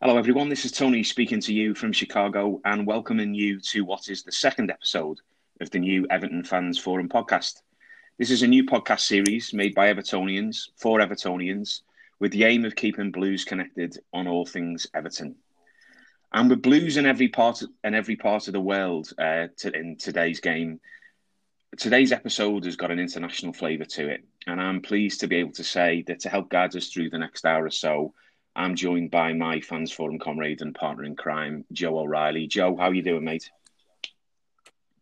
Hello, everyone. This is Tony speaking to you from Chicago and welcoming you to what is the second episode of the new Everton Fans Forum podcast. This is a new podcast series made by Evertonians for Evertonians with the aim of keeping Blues connected on all things Everton. And with Blues in every part in every part of the world uh, to, in today's game, today's episode has got an international flavour to it, and I'm pleased to be able to say that to help guide us through the next hour or so, I'm joined by my fans forum comrade and partner in crime, Joe O'Reilly. Joe, how are you doing, mate?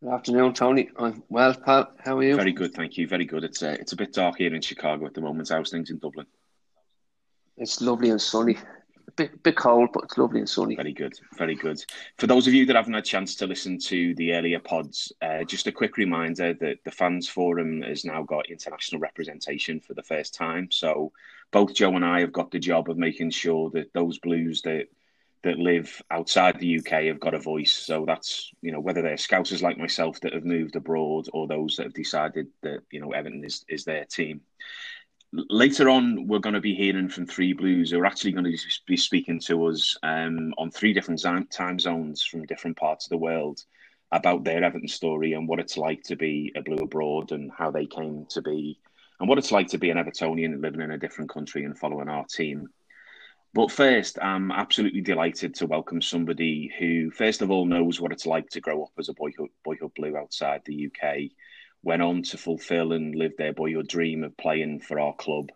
Good afternoon, Tony. I'm well, pal. How are you? Very good, thank you. Very good. It's uh, it's a bit dark here in Chicago at the moment. How's things in Dublin? It's lovely and sunny. A bit, bit cold, but it's lovely and sunny. Very good, very good. For those of you that haven't had a chance to listen to the earlier pods, uh, just a quick reminder that the Fans Forum has now got international representation for the first time. So both Joe and I have got the job of making sure that those Blues that that live outside the UK have got a voice. So that's you know whether they're scousers like myself that have moved abroad or those that have decided that you know Everton is is their team. Later on, we're going to be hearing from three Blues who are actually going to be speaking to us um, on three different time zones from different parts of the world about their Everton story and what it's like to be a Blue abroad and how they came to be and what it's like to be an Evertonian living in a different country and following our team. But first, I'm absolutely delighted to welcome somebody who, first of all, knows what it's like to grow up as a boyhood, boyhood blue outside the UK, went on to fulfil and live their boyhood dream of playing for our club,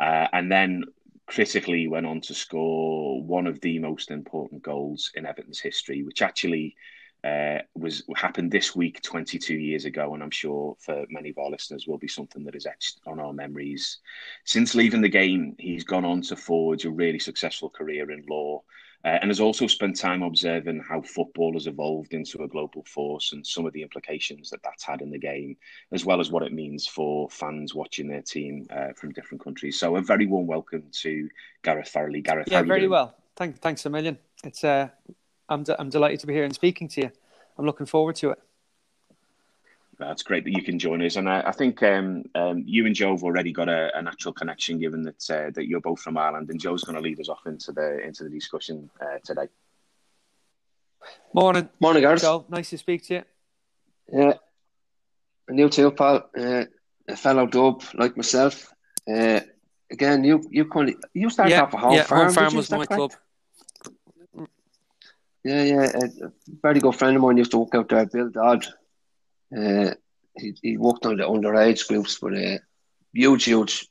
uh, and then critically went on to score one of the most important goals in Everton's history, which actually uh, was happened this week 22 years ago, and I'm sure for many of our listeners will be something that is etched on our memories. Since leaving the game, he's gone on to forge a really successful career in law. Uh, and has also spent time observing how football has evolved into a global force and some of the implications that that's had in the game, as well as what it means for fans watching their team uh, from different countries. So, a very warm welcome to Gareth Farrelly. Gareth, yeah, very well. Thank, thanks a million. It's uh, I'm, de- I'm delighted to be here and speaking to you. I'm looking forward to it. That's great that you can join us, and I, I think um, um, you and Joe have already got a, a natural connection, given that uh, that you're both from Ireland, and Joe's going to lead us off into the into the discussion uh, today. Morning, morning, guys. Joe, nice to speak to you. Yeah, and you too, pal. Uh, a fellow dub like myself. Uh, again, you you kind of you started yeah, off a whole yeah, farm. Home farm was my club. Yeah, yeah. A very good friend of mine used to work out there, Bill Dodd. Uh, he, he worked on the underage groups, but uh, huge, huge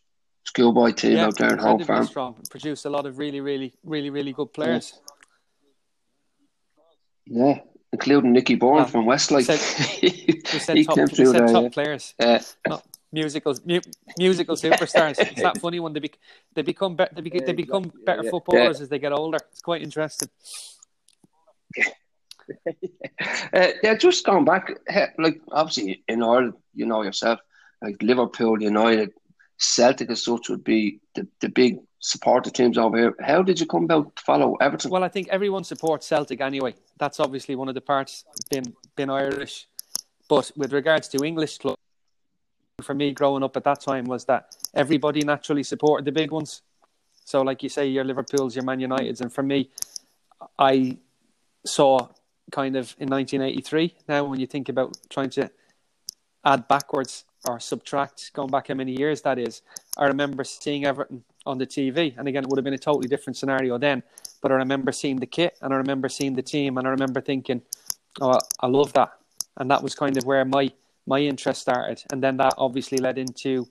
schoolboy team yeah, out there in Home Farm. Strong. Produced a lot of really, really, really, really good players. Yeah, yeah including Nicky Byrne from Westlife. Said, he top, came through there, top yeah. players. Uh, Not musical, mu- musical superstars. it's that funny when they, be, they become be- they, be- they become better footballers as they get older. It's quite interesting. Uh, yeah, just going back, like obviously in Ireland, you know yourself, like Liverpool, United, Celtic as such would be the, the big supporter teams over here. How did you come about to follow Everton? Well, I think everyone supports Celtic anyway. That's obviously one of the parts being being Irish. But with regards to English clubs, for me growing up at that time was that everybody naturally supported the big ones. So, like you say, your Liverpool's, your Man United's, and for me, I saw kind of in 1983. Now, when you think about trying to add backwards or subtract, going back how many years that is, I remember seeing Everton on the TV. And again, it would have been a totally different scenario then. But I remember seeing the kit and I remember seeing the team and I remember thinking, oh, I love that. And that was kind of where my, my interest started. And then that obviously led into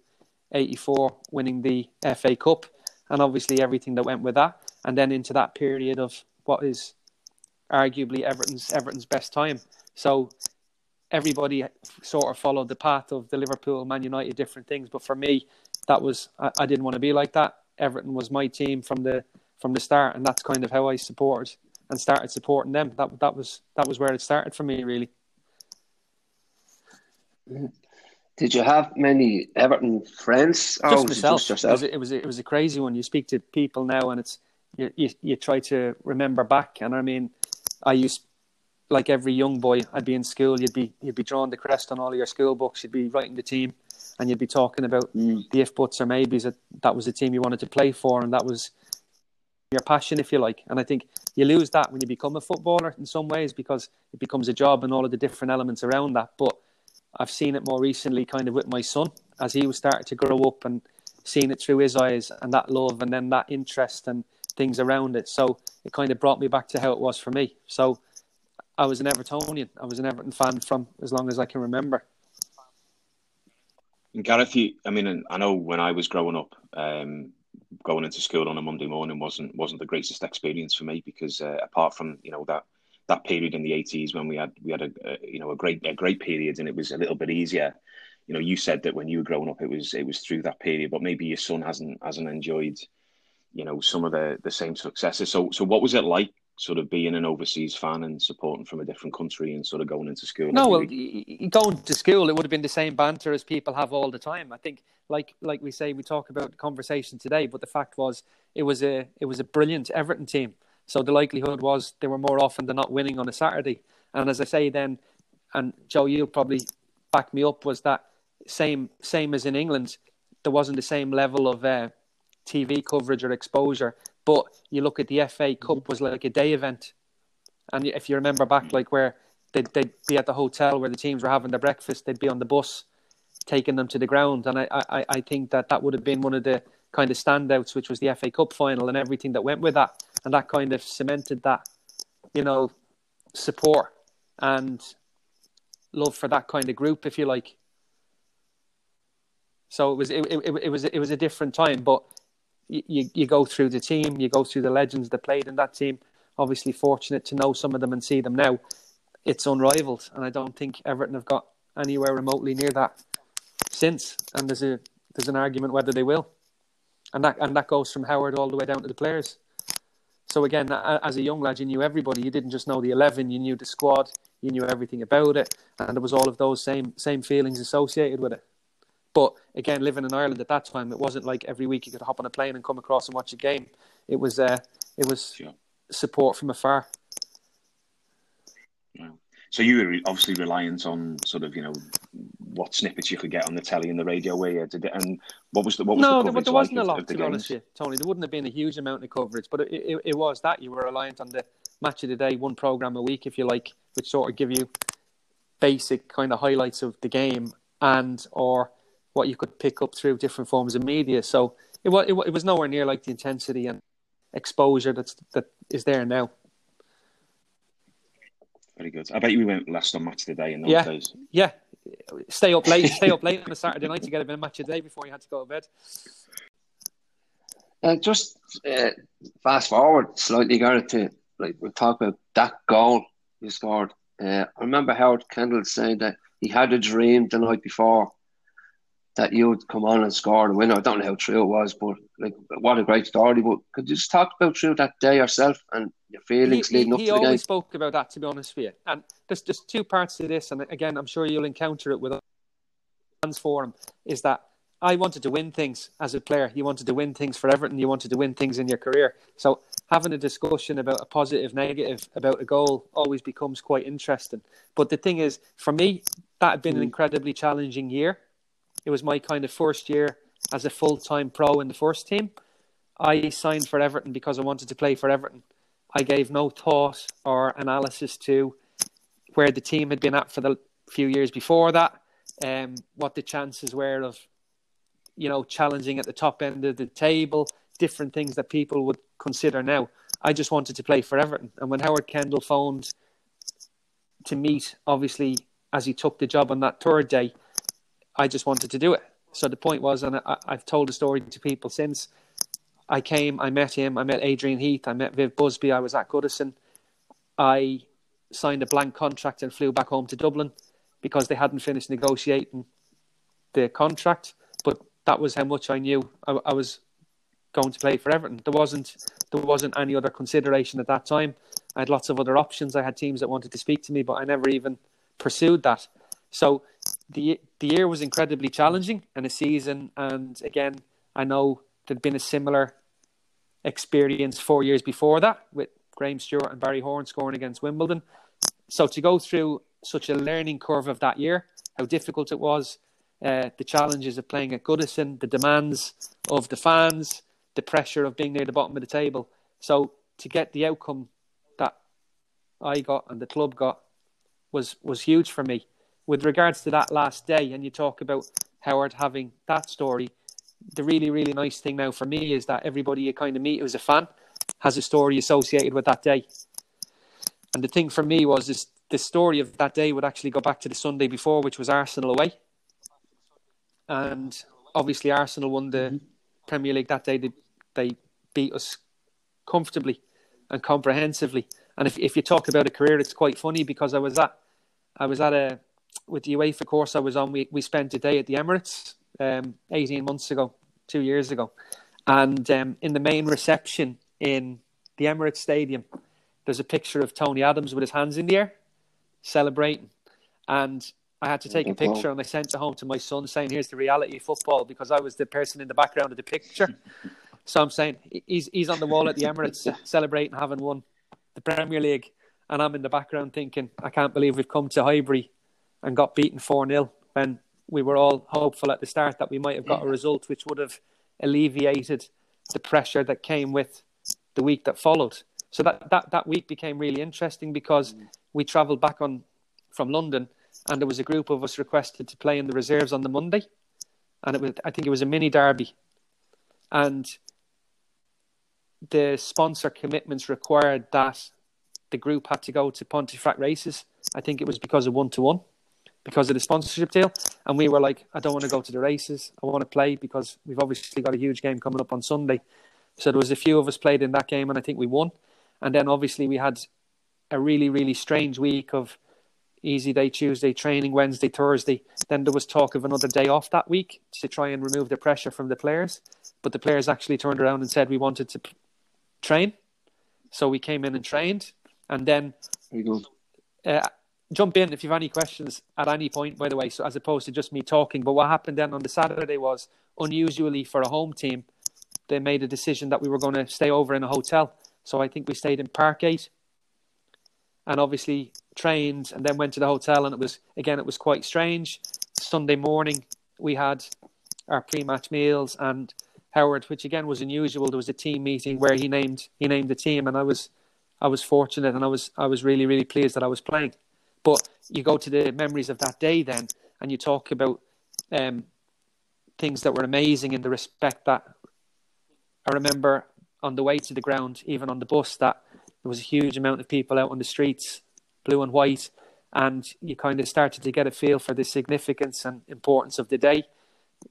84 winning the FA Cup and obviously everything that went with that. And then into that period of what is arguably Everton's Everton's best time. So everybody sort of followed the path of the Liverpool, Man United, different things. But for me, that was I, I, didn't want to be like that. Everton was my team from the from the start, and that's kind of how I supported and started supporting them. That that was that was where it started for me, really. Did you have many Everton friends? Just oh, myself. Just yourself? It was, it was a, it was a crazy one. You speak to people now, and it's you, you you try to remember back, and I mean I used like every young boy, I'd be in school. You'd be you'd be drawing the crest on all of your school books. You'd be writing the team, and you'd be talking about mm. the if buts or maybes. That that was the team you wanted to play for, and that was your passion, if you like. And I think you lose that when you become a footballer in some ways because it becomes a job and all of the different elements around that. But I've seen it more recently, kind of with my son as he was starting to grow up and seeing it through his eyes and that love and then that interest and things around it. So it kind of brought me back to how it was for me. So I was an Evertonian. I was an Everton fan from as long as I can remember. And Gareth, you, I mean, I know when I was growing up, um, going into school on a Monday morning wasn't wasn't the greatest experience for me because uh, apart from you know that that period in the eighties when we had we had a, a, you know a great a great period and it was a little bit easier. You know, you said that when you were growing up, it was it was through that period, but maybe your son hasn't hasn't enjoyed, you know, some of the the same successes. So so what was it like sort of being an overseas fan and supporting from a different country and sort of going into school? No, well, going to school, it would have been the same banter as people have all the time. I think, like like we say, we talk about conversation today, but the fact was, it was a it was a brilliant Everton team. So the likelihood was they were more often than not winning on a Saturday. And as I say, then, and Joe, you'll probably back me up, was that same same as in England, there wasn't the same level of uh, TV coverage or exposure but you look at the FA Cup mm-hmm. was like a day event, and if you remember back, like where they'd, they'd be at the hotel where the teams were having their breakfast, they'd be on the bus, taking them to the ground, and I, I, I think that that would have been one of the kind of standouts, which was the FA Cup final and everything that went with that, and that kind of cemented that, you know, support and love for that kind of group, if you like. So it was it, it, it was it was a different time, but you, you go through the team, you go through the legends that played in that team. Obviously, fortunate to know some of them and see them now. It's unrivaled, and I don't think Everton have got anywhere remotely near that since. And there's a there's an argument whether they will, and that and that goes from Howard all the way down to the players. So again, as a young lad, you knew everybody. You didn't just know the eleven; you knew the squad. You knew everything about it, and there was all of those same same feelings associated with it. But again, living in Ireland at that time, it wasn't like every week you could hop on a plane and come across and watch a game. It was uh, it was sure. support from afar. So you were obviously reliant on sort of you know what snippets you could get on the telly and the radio where you did it, and what was the what was no, the there, there wasn't like a lot to be honest with you, Tony. There wouldn't have been a huge amount of coverage, but it, it, it was that you were reliant on the match of the day, one program a week, if you like, which sort of give you basic kind of highlights of the game and or what you could pick up through different forms of media. So it was it, it was nowhere near like the intensity and exposure that's that is there now. Very good. I bet you we went last on match today in those yeah. days. Yeah, stay up late. stay up late on a Saturday night to get a bit of match a day before you had to go to bed. Uh, just uh, fast forward slightly, Gareth, to like we talk about that goal you scored. Uh, I remember Howard Kendall saying that he had a dream the night before that you would come on and score the winner. I don't know how true it was, but like what a great story. But could you just talk about through that day yourself and your feelings he, leading he, up he to the game? He always spoke about that, to be honest with you. And there's just two parts to this, and again, I'm sure you'll encounter it with fans forum. Is that I wanted to win things as a player. You wanted to win things for Everton. You wanted to win things in your career. So having a discussion about a positive, negative, about a goal always becomes quite interesting. But the thing is, for me, that had been an mm. incredibly challenging year it was my kind of first year as a full time pro in the first team. I signed for Everton because I wanted to play for Everton. I gave no thought or analysis to where the team had been at for the few years before that, um, what the chances were of, you know, challenging at the top end of the table, different things that people would consider now. I just wanted to play for Everton. And when Howard Kendall phoned to meet, obviously, as he took the job on that third day, I just wanted to do it. So the point was, and I, have told the story to people since. I came, I met him, I met Adrian Heath, I met Viv Busby, I was at Goodison. I signed a blank contract and flew back home to Dublin because they hadn't finished negotiating the contract. But that was how much I knew I, I was going to play for Everton. There wasn't there wasn't any other consideration at that time. I had lots of other options. I had teams that wanted to speak to me, but I never even pursued that. So the the year was incredibly challenging and a season. And again, I know there'd been a similar experience four years before that with Graham Stuart and Barry Horne scoring against Wimbledon. So to go through such a learning curve of that year, how difficult it was, uh, the challenges of playing at Goodison, the demands of the fans, the pressure of being near the bottom of the table. So to get the outcome that I got and the club got was was huge for me. With regards to that last day, and you talk about Howard having that story, the really really nice thing now for me is that everybody you kind of meet who's a fan has a story associated with that day. And the thing for me was this the story of that day would actually go back to the Sunday before, which was Arsenal away. And obviously, Arsenal won the mm-hmm. Premier League that day. They, they beat us comfortably and comprehensively. And if if you talk about a career, it's quite funny because I was at I was at a with the UEFA course I was on. We we spent a day at the Emirates um, eighteen months ago, two years ago, and um, in the main reception in the Emirates Stadium, there's a picture of Tony Adams with his hands in the air, celebrating, and I had to take a picture and I sent it home to my son saying, "Here's the reality of football," because I was the person in the background of the picture. so I'm saying he's he's on the wall at the Emirates celebrating having won the Premier League, and I'm in the background thinking, "I can't believe we've come to Highbury and got beaten four 0 when we were all hopeful at the start that we might have got a result which would have alleviated the pressure that came with the week that followed." So that, that, that week became really interesting because we travelled back on from London and there was a group of us requested to play in the reserves on the Monday, and it was I think it was a mini derby, and the sponsor commitments required that the group had to go to Pontefract races. I think it was because of one to one, because of the sponsorship deal, and we were like, I don't want to go to the races. I want to play because we've obviously got a huge game coming up on Sunday. So there was a few of us played in that game, and I think we won. And then obviously we had a really really strange week of easy day Tuesday, training Wednesday, Thursday. Then there was talk of another day off that week to try and remove the pressure from the players. But the players actually turned around and said we wanted to train. So we came in and trained. And then uh, jump in if you have any questions at any point, by the way, so as opposed to just me talking. But what happened then on the Saturday was unusually for a home team, they made a decision that we were going to stay over in a hotel. So I think we stayed in Parkgate and obviously trained and then went to the hotel and it was again it was quite strange sunday morning we had our pre-match meals and howard which again was unusual there was a team meeting where he named he named the team and i was i was fortunate and i was i was really really pleased that i was playing but you go to the memories of that day then and you talk about um, things that were amazing in the respect that i remember on the way to the ground even on the bus that there was a huge amount of people out on the streets, blue and white, and you kind of started to get a feel for the significance and importance of the day.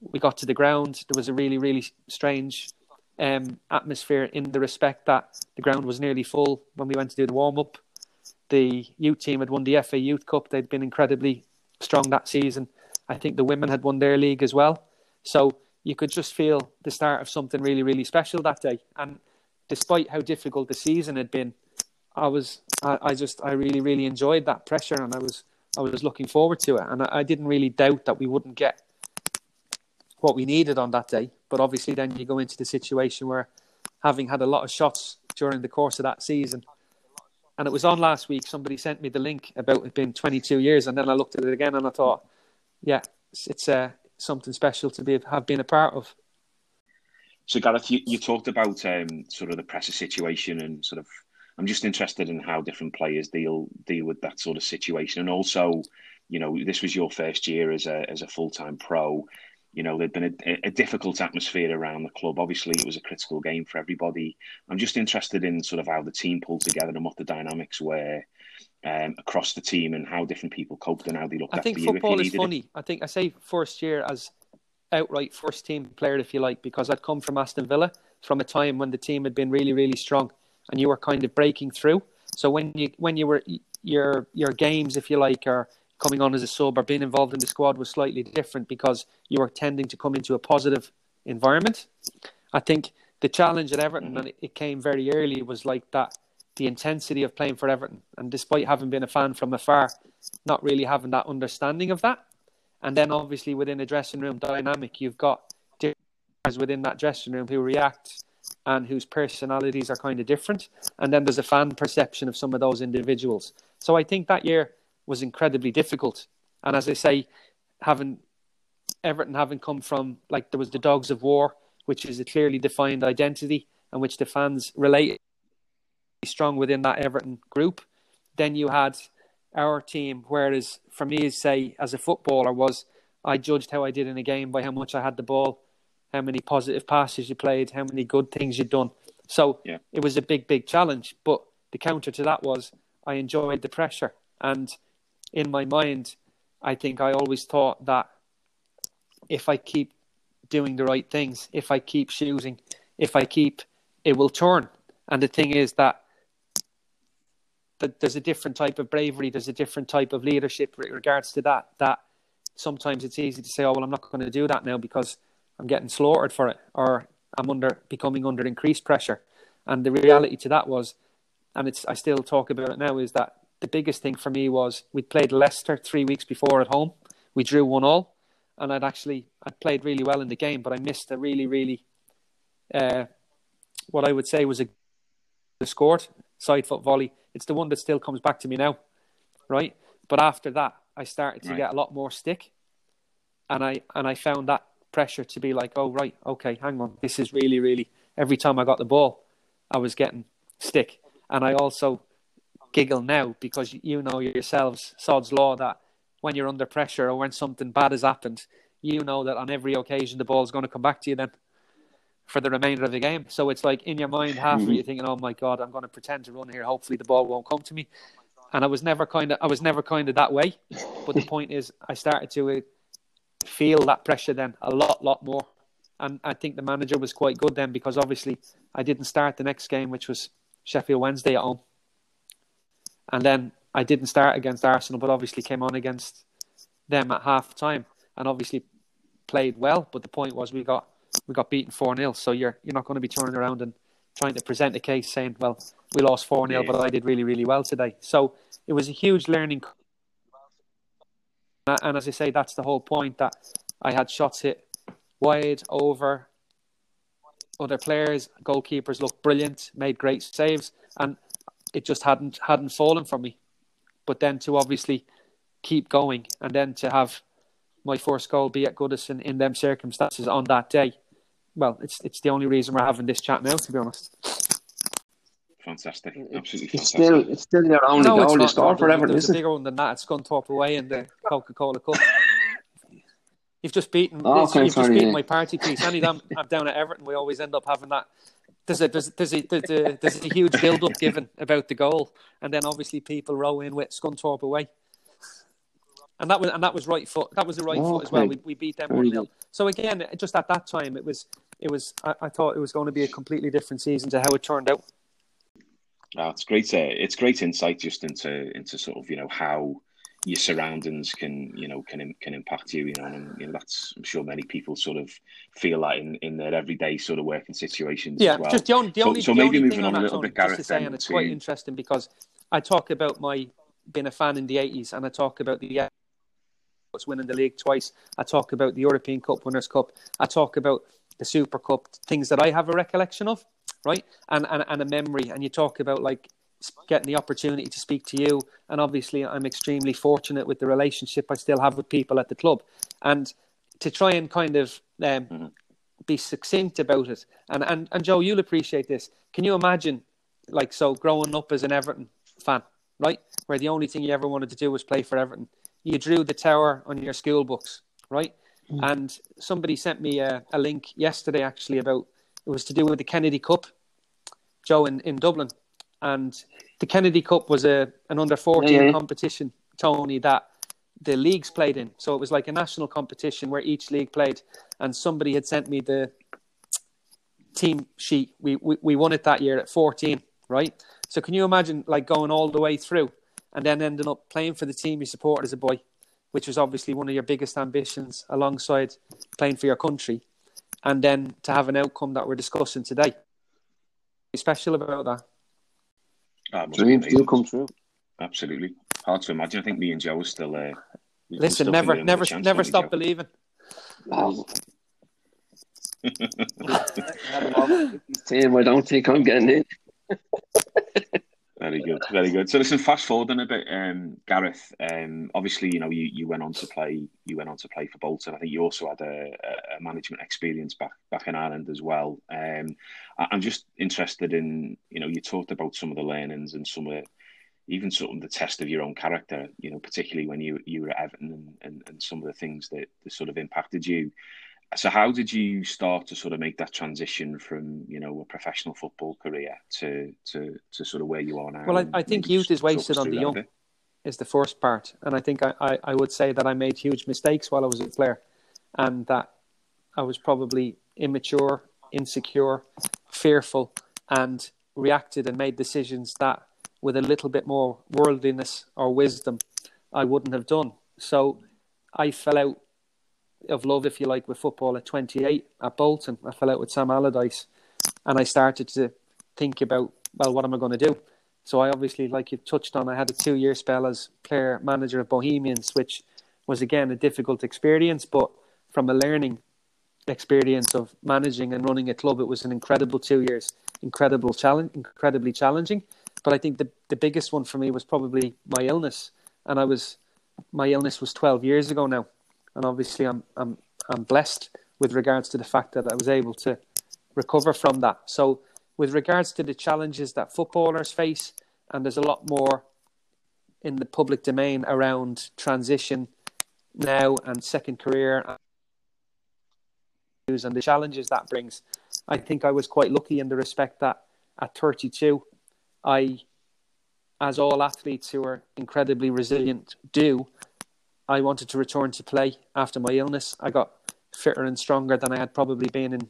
We got to the ground. There was a really, really strange um, atmosphere in the respect that the ground was nearly full when we went to do the warm up. The youth team had won the FA Youth Cup. They'd been incredibly strong that season. I think the women had won their league as well. So you could just feel the start of something really, really special that day. And despite how difficult the season had been, I was I, I, just I really really enjoyed that pressure and I was I was looking forward to it and I, I, didn't really doubt that we wouldn't get what we needed on that day. But obviously, then you go into the situation where having had a lot of shots during the course of that season, and it was on last week. Somebody sent me the link about it being 22 years, and then I looked at it again and I thought, yeah, it's, it's uh, something special to be have been a part of. So, Gareth, you, you talked about um, sort of the pressure situation and sort of I'm just interested in how different players deal deal with that sort of situation, and also, you know, this was your first year as a as a full time pro. You know, there'd been a, a, difficult atmosphere around the club. Obviously, it was a critical game for everybody. I'm just interested in sort of how the team pulled together and what the dynamics were um, across the team and how different people coped and how they looked I after you. I think football is funny. It. I think I say first year as outright first team player, if you like, because I'd come from Aston Villa from a time when the team had been really, really strong and you were kind of breaking through. So when you when you were your your games, if you like, are coming on as a sub or being involved in the squad was slightly different because you were tending to come into a positive environment. I think the challenge at Everton, mm-hmm. and it came very early, was like that the intensity of playing for Everton. And despite having been a fan from afar, not really having that understanding of that. And then obviously within a dressing room dynamic, you've got within that dressing room who react and whose personalities are kind of different. And then there's a fan perception of some of those individuals. So I think that year was incredibly difficult. And as I say, having Everton having come from like there was the Dogs of War, which is a clearly defined identity and which the fans relate strong within that Everton group. Then you had our team, whereas for me, say as a footballer, was I judged how I did in a game by how much I had the ball, how many positive passes you played, how many good things you'd done. So yeah. it was a big, big challenge. But the counter to that was I enjoyed the pressure, and in my mind, I think I always thought that if I keep doing the right things, if I keep choosing, if I keep, it will turn. And the thing is that that there's a different type of bravery, there's a different type of leadership with regards to that. That sometimes it's easy to say, "Oh well, I'm not going to do that now because I'm getting slaughtered for it," or I'm under becoming under increased pressure. And the reality to that was, and it's I still talk about it now, is that the biggest thing for me was we played Leicester three weeks before at home. We drew one all, and I'd actually I played really well in the game, but I missed a really really uh, what I would say was a scored side foot volley. It's the one that still comes back to me now, right? But after that, I started to Right. get a lot more stick, and I and I found that pressure to be like, oh right, okay, hang on, this is really really. Every time I got the ball, I was getting stick, and I also giggle now because you know yourselves, Sod's law, that when you're under pressure or when something bad has happened, you know that on every occasion the ball's going to come back to you then for the remainder of the game. So it's like in your mind, half of you thinking, "Oh my god, I'm going to pretend to run here. Hopefully the ball won't come to me." And I was never kind of, I was never kind of that way. But the point is, I started to uh, feel that pressure then a lot, lot more. And I think the manager was quite good then because obviously I didn't start the next game, which was Sheffield Wednesday at home. And then I didn't start against Arsenal, but obviously came on against them at half time and obviously played well. But the point was we got we got beaten four 0 So you're you're not going to be turning around and trying to present a case saying, Well, we lost four 0 Yeah. but I did really, really well today. So it was a huge learning and as I say, that's the whole point that I had shots hit wide over other players, goalkeepers looked brilliant, made great saves, and it just hadn't hadn't fallen from me. But then to obviously keep going, and then to have my first goal be at Goodison in them circumstances on that day, well, it's it's the only reason we're having this chat now, to be honest. Fantastic. Absolutely It's fantastic. still, it's still their only no, it's goal not. you score no, for Everton, There's a isn't it? bigger one than that. It's Scunthorpe away in the Coca Cola Cup. You've just beaten. Oh, okay, you've just beaten yeah. my party piece. Anytime I'm down at Everton, we always end up having that. There's a there's there's a, there's a, there's a huge build up given about the goal, and then obviously people row in with Scunthorpe away. And that was and that was right foot. That was the right foot as well. We, we beat them one 0. So again, just at that time, it was it was. I, I thought it was going to be a completely different season to how it turned out. Oh, it's great. Uh, it's great insight just into into sort of you know how your surroundings can you know can can impact you. You know, and you know that's I'm sure many people sort of feel that in, in their everyday sort of working situations Yeah, as well. just the only, the So- only, so the maybe only moving thing on a little bit, just Gareth, to say, and it's quite to- interesting because I talk about my being a fan in the eighties, and I talk about the was winning the league twice. I talk about the European Cup, Winners' Cup. I talk about the Super Cup, things that I have a recollection of, right, and and, and a memory. And you talk about like getting the opportunity to speak to you, and obviously I'm extremely fortunate with the relationship I still have with people at the club, and to try and kind of um, be succinct about it. And, and and Joe, you'll appreciate this. Can you imagine, like, so growing up as an Everton fan, right, where the only thing you ever wanted to do was play for Everton. You drew the tower on your school books, right? And somebody sent me a, a link yesterday, actually, about it was to do with the Kennedy Cup, Joe, in, in Dublin. And the Kennedy Cup was a an under 14 Yeah, yeah, competition, Tony, that the leagues played in. So it was like a national competition where each league played. And somebody had sent me the team sheet. We, we, we won it that year at 14, right? So can you imagine like going all the way through and then ending up playing for the team you supported as a boy, which was obviously one of your biggest ambitions alongside playing for your country. And then to have an outcome that we're discussing today. Special about that. Ah, it must be Dreams do come true. Absolutely. Hard to imagine. I think me and Joe are still. Uh, Listen, still never, never, never stop Joe? believing. Team, I don't think I'm getting in. Very good, very good. So listen, fast forwarding a bit, um, Gareth. Um, obviously, you know you, you went on to play. You went on to play for Bolton. I think you also had a, a management experience back back in Ireland as well. Um, I, am just interested in you know you talked about some of the learnings and some of the, even sort of the test of your own character. You know, particularly when you you were at Everton and, and, and some of the things that, that sort of impacted you so how did you start to sort of make that transition from you know a professional football career to to, to sort of where you are now well i, I think youth is wasted on the young is the first part. And i think I, I, I, would say that i made huge mistakes while i was at Flair, and that i was probably immature insecure fearful and reacted and made decisions that with a little bit more worldliness or wisdom i wouldn't have done. So i fell out of love, if you like, with football at 28 at Bolton. I fell out with Sam Allardyce and I started to think about, well, what am I going to do? So I obviously, like you touched on, I had a two year spell as player manager of Bohemians, which was again a difficult experience, but from a learning experience of managing and running a club, it was an incredible two years, incredible challenge, incredibly challenging. But I think the the biggest one for me was probably my illness, and I was my illness was 12 years ago now, and obviously I'm I'm I'm blessed with regards to the fact that I was able to recover from that. So with regards to the challenges that footballers face, and there's a lot more in the public domain around transition now and second career and the challenges that brings. I think I was quite lucky in the respect that at 32, I, as all athletes who are incredibly resilient do, I wanted to return to play after my illness. I got fitter and stronger than I had probably been in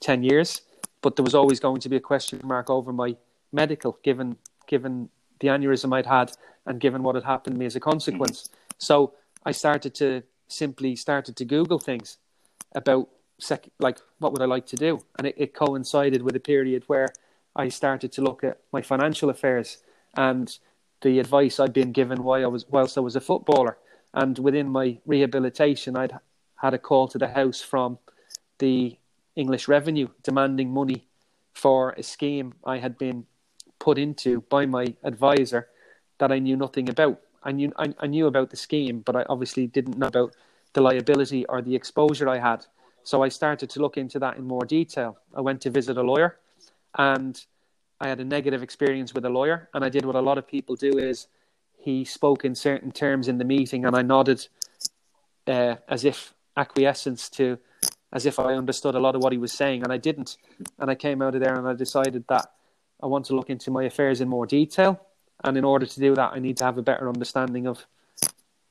10 years, but there was always going to be a question mark over my medical, given given the aneurysm I'd had and given what had happened to me as a consequence. Mm-hmm. So I started to simply started to Google things about sec- like what would I like to do, and it, it coincided with a period where I started to look at my financial affairs and the advice I'd been given while I was whilst I was a footballer. And within my rehabilitation, I'd had a call to the house from the English Revenue demanding money for a scheme I had been put into by my advisor that I knew nothing about. I knew I, I knew about the scheme, but I obviously didn't know about the liability or the exposure I had. So I started to look into that in more detail. I went to visit a lawyer and I had a negative experience with a lawyer and I did what a lot of people do is he spoke in certain terms in the meeting, and I nodded uh, as if acquiescence to, as if I understood a lot of what he was saying, and I didn't. And I came out of there and I decided that I want to look into my affairs in more detail, and in order to do that, I need to have a better understanding of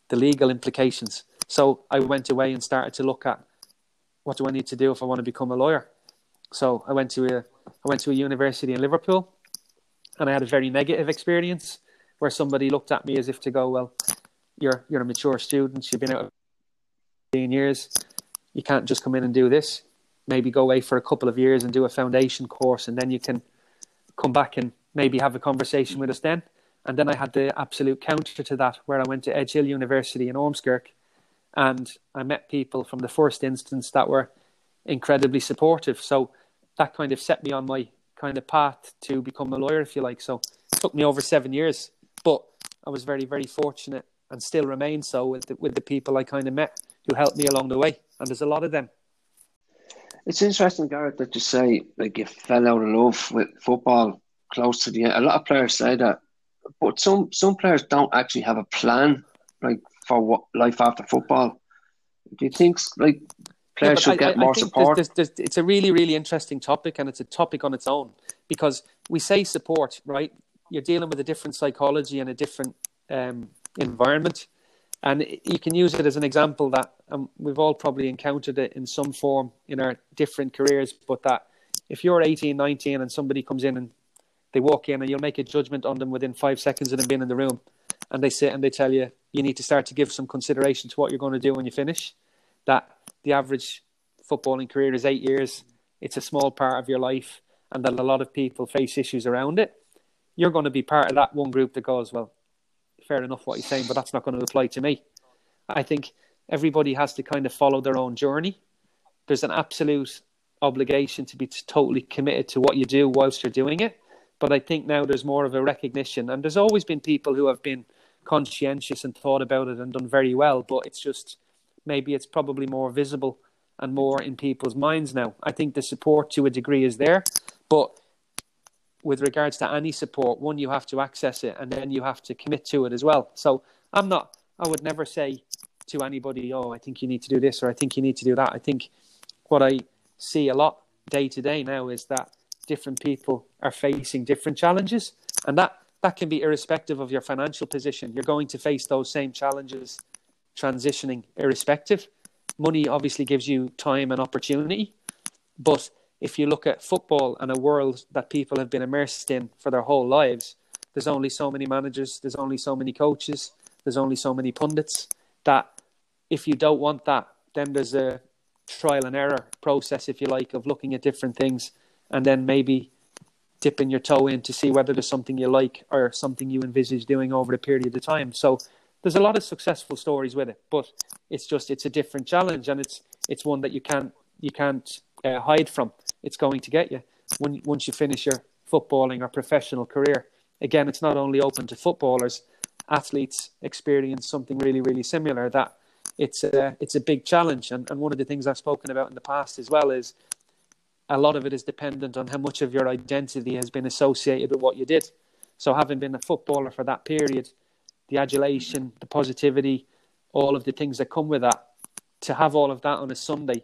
the legal implications. So I went away and started to look at what do I need to do if I want to become a lawyer. So I went to a I went to a university in Liverpool, and I had a very negative experience where somebody looked at me as if to go, well, you're you're a mature student, you've been out 15 years, you can't just come in and do this. Maybe go away for a couple of years and do a foundation course, and then you can come back and maybe have a conversation with us then. And then I had the absolute counter to that, where I went to Edge Hill University in Ormskirk, and I met people from the first instance that were incredibly supportive. So that kind of set me on my kind of path to become a lawyer, if you like. So it took me over seven years but I was very, very fortunate and still remain so with the, with the people I kind of met who helped me along the way. And there's a lot of them. It's interesting, Gareth, that you say like you fell out of love with football close to the end. A lot of players say that, but some some players don't actually have a plan like for what life after football. Do you think like players yeah, should I, get I, more I support? There's, there's, it's a really really interesting topic, and it's a topic on its own because we say support, right? You're dealing with a different psychology and a different um, environment. And you can use it as an example that um, we've all probably encountered it in some form in our different careers, but that if you're 18, 19 and somebody comes in and they walk in and you'll make a judgment on them within five seconds of them being in the room and they sit and they tell you you need to start to give some consideration to what you're going to do when you finish, that the average footballing career is eight years. It's a small part of your life and that a lot of people face issues around it you're going to be part of that one group that goes, well, fair enough what he's saying, but that's not going to apply to me. I think everybody has to kind of follow their own journey. There's an absolute obligation to be totally committed to what you do whilst you're doing it. But I think now there's more of a recognition, and there's always been people who have been conscientious and thought about it and done very well. But it's just maybe it's probably more visible and more in people's minds now. I think the support to a degree is there, but with regards to any support, one you have to access it and then you have to commit to it as well. So I'm not. I would never say to anybody, "Oh, I think you need to do this" or "I think you need to do that." I think what I see a lot day to day now is that different people are facing different challenges, and that that can be irrespective of your financial position. You're going to face those same challenges transitioning irrespective. Money obviously gives you time and opportunity, but if you look at football and a world that people have been immersed in for their whole lives, there's only so many managers, there's only so many coaches, there's only so many pundits that if you don't want that, then there's a trial and error process, if you like, of looking at different things and then maybe dipping your toe in to see whether there's something you like or something you envisage doing over a period of time. So there's a lot of successful stories with it, but it's just it's a different challenge and it's it's one that you can't you can't uh, hide from. It's going to get you when once you finish your footballing or professional career. Again, it's not only open to footballers; athletes experience something really really similar. That it's a it's a big challenge, and and one of the things I've spoken about in the past as well is a lot of it is dependent on how much of your identity has been associated with what you did. So, having been a footballer for that period, the adulation, the positivity, all of the things that come with that, to have all of that on a Sunday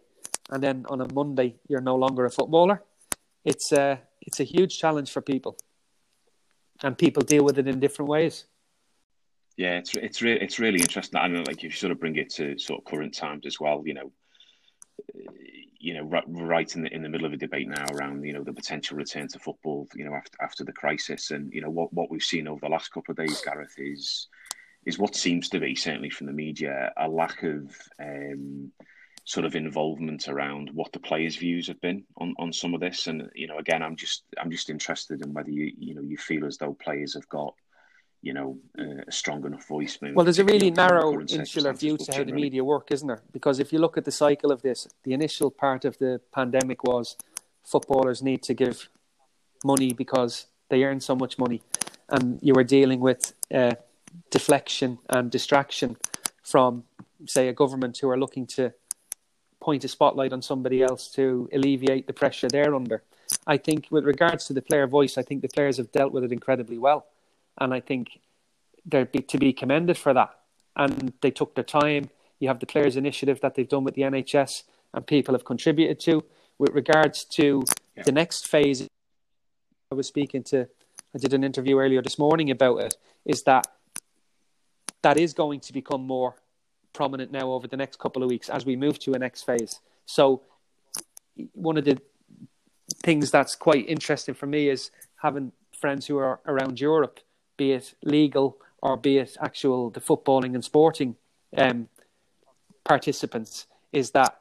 and then on a Monday you're no longer a footballer, it's a, it's a huge challenge for people. And people deal with it in different ways. Yeah, it's it's really it's really interesting. I know, like you sort of bring it to sort of current times as well. You know, you know, right, right in the in the middle of a debate now around you know the potential return to football. You know, after after the crisis, and you know what what we've seen over the last couple of days, Gareth is is what seems to be certainly from the media a lack of um, sort of involvement around what the players' views have been on, on some of this. And you know, again, I'm just I'm just interested in whether you you know you feel as though players have got you know, uh, a strong enough voice. well, there's a really narrow, insular view to how the media work, isn't there? Because if you look at the cycle of this, the initial part of the pandemic was footballers need to give money because they earn so much money, and you were dealing with uh, deflection and distraction from, say, a government who are looking to point a spotlight on somebody else to alleviate the pressure they're under. I think, with regards to the player voice, I think the players have dealt with it incredibly well and I think they're be, to be commended for that. And they took their time. You have the players' initiative that they've done with the NHS, and people have contributed to. With regards to yeah. the next phase, I was speaking to, I did an interview earlier this morning about it. Is that that is going to become more prominent now over the next couple of weeks as we move to a next phase. So, one of the things that's quite interesting for me is having friends who are around Europe be it legal or be it actual the footballing and sporting um, participants, is that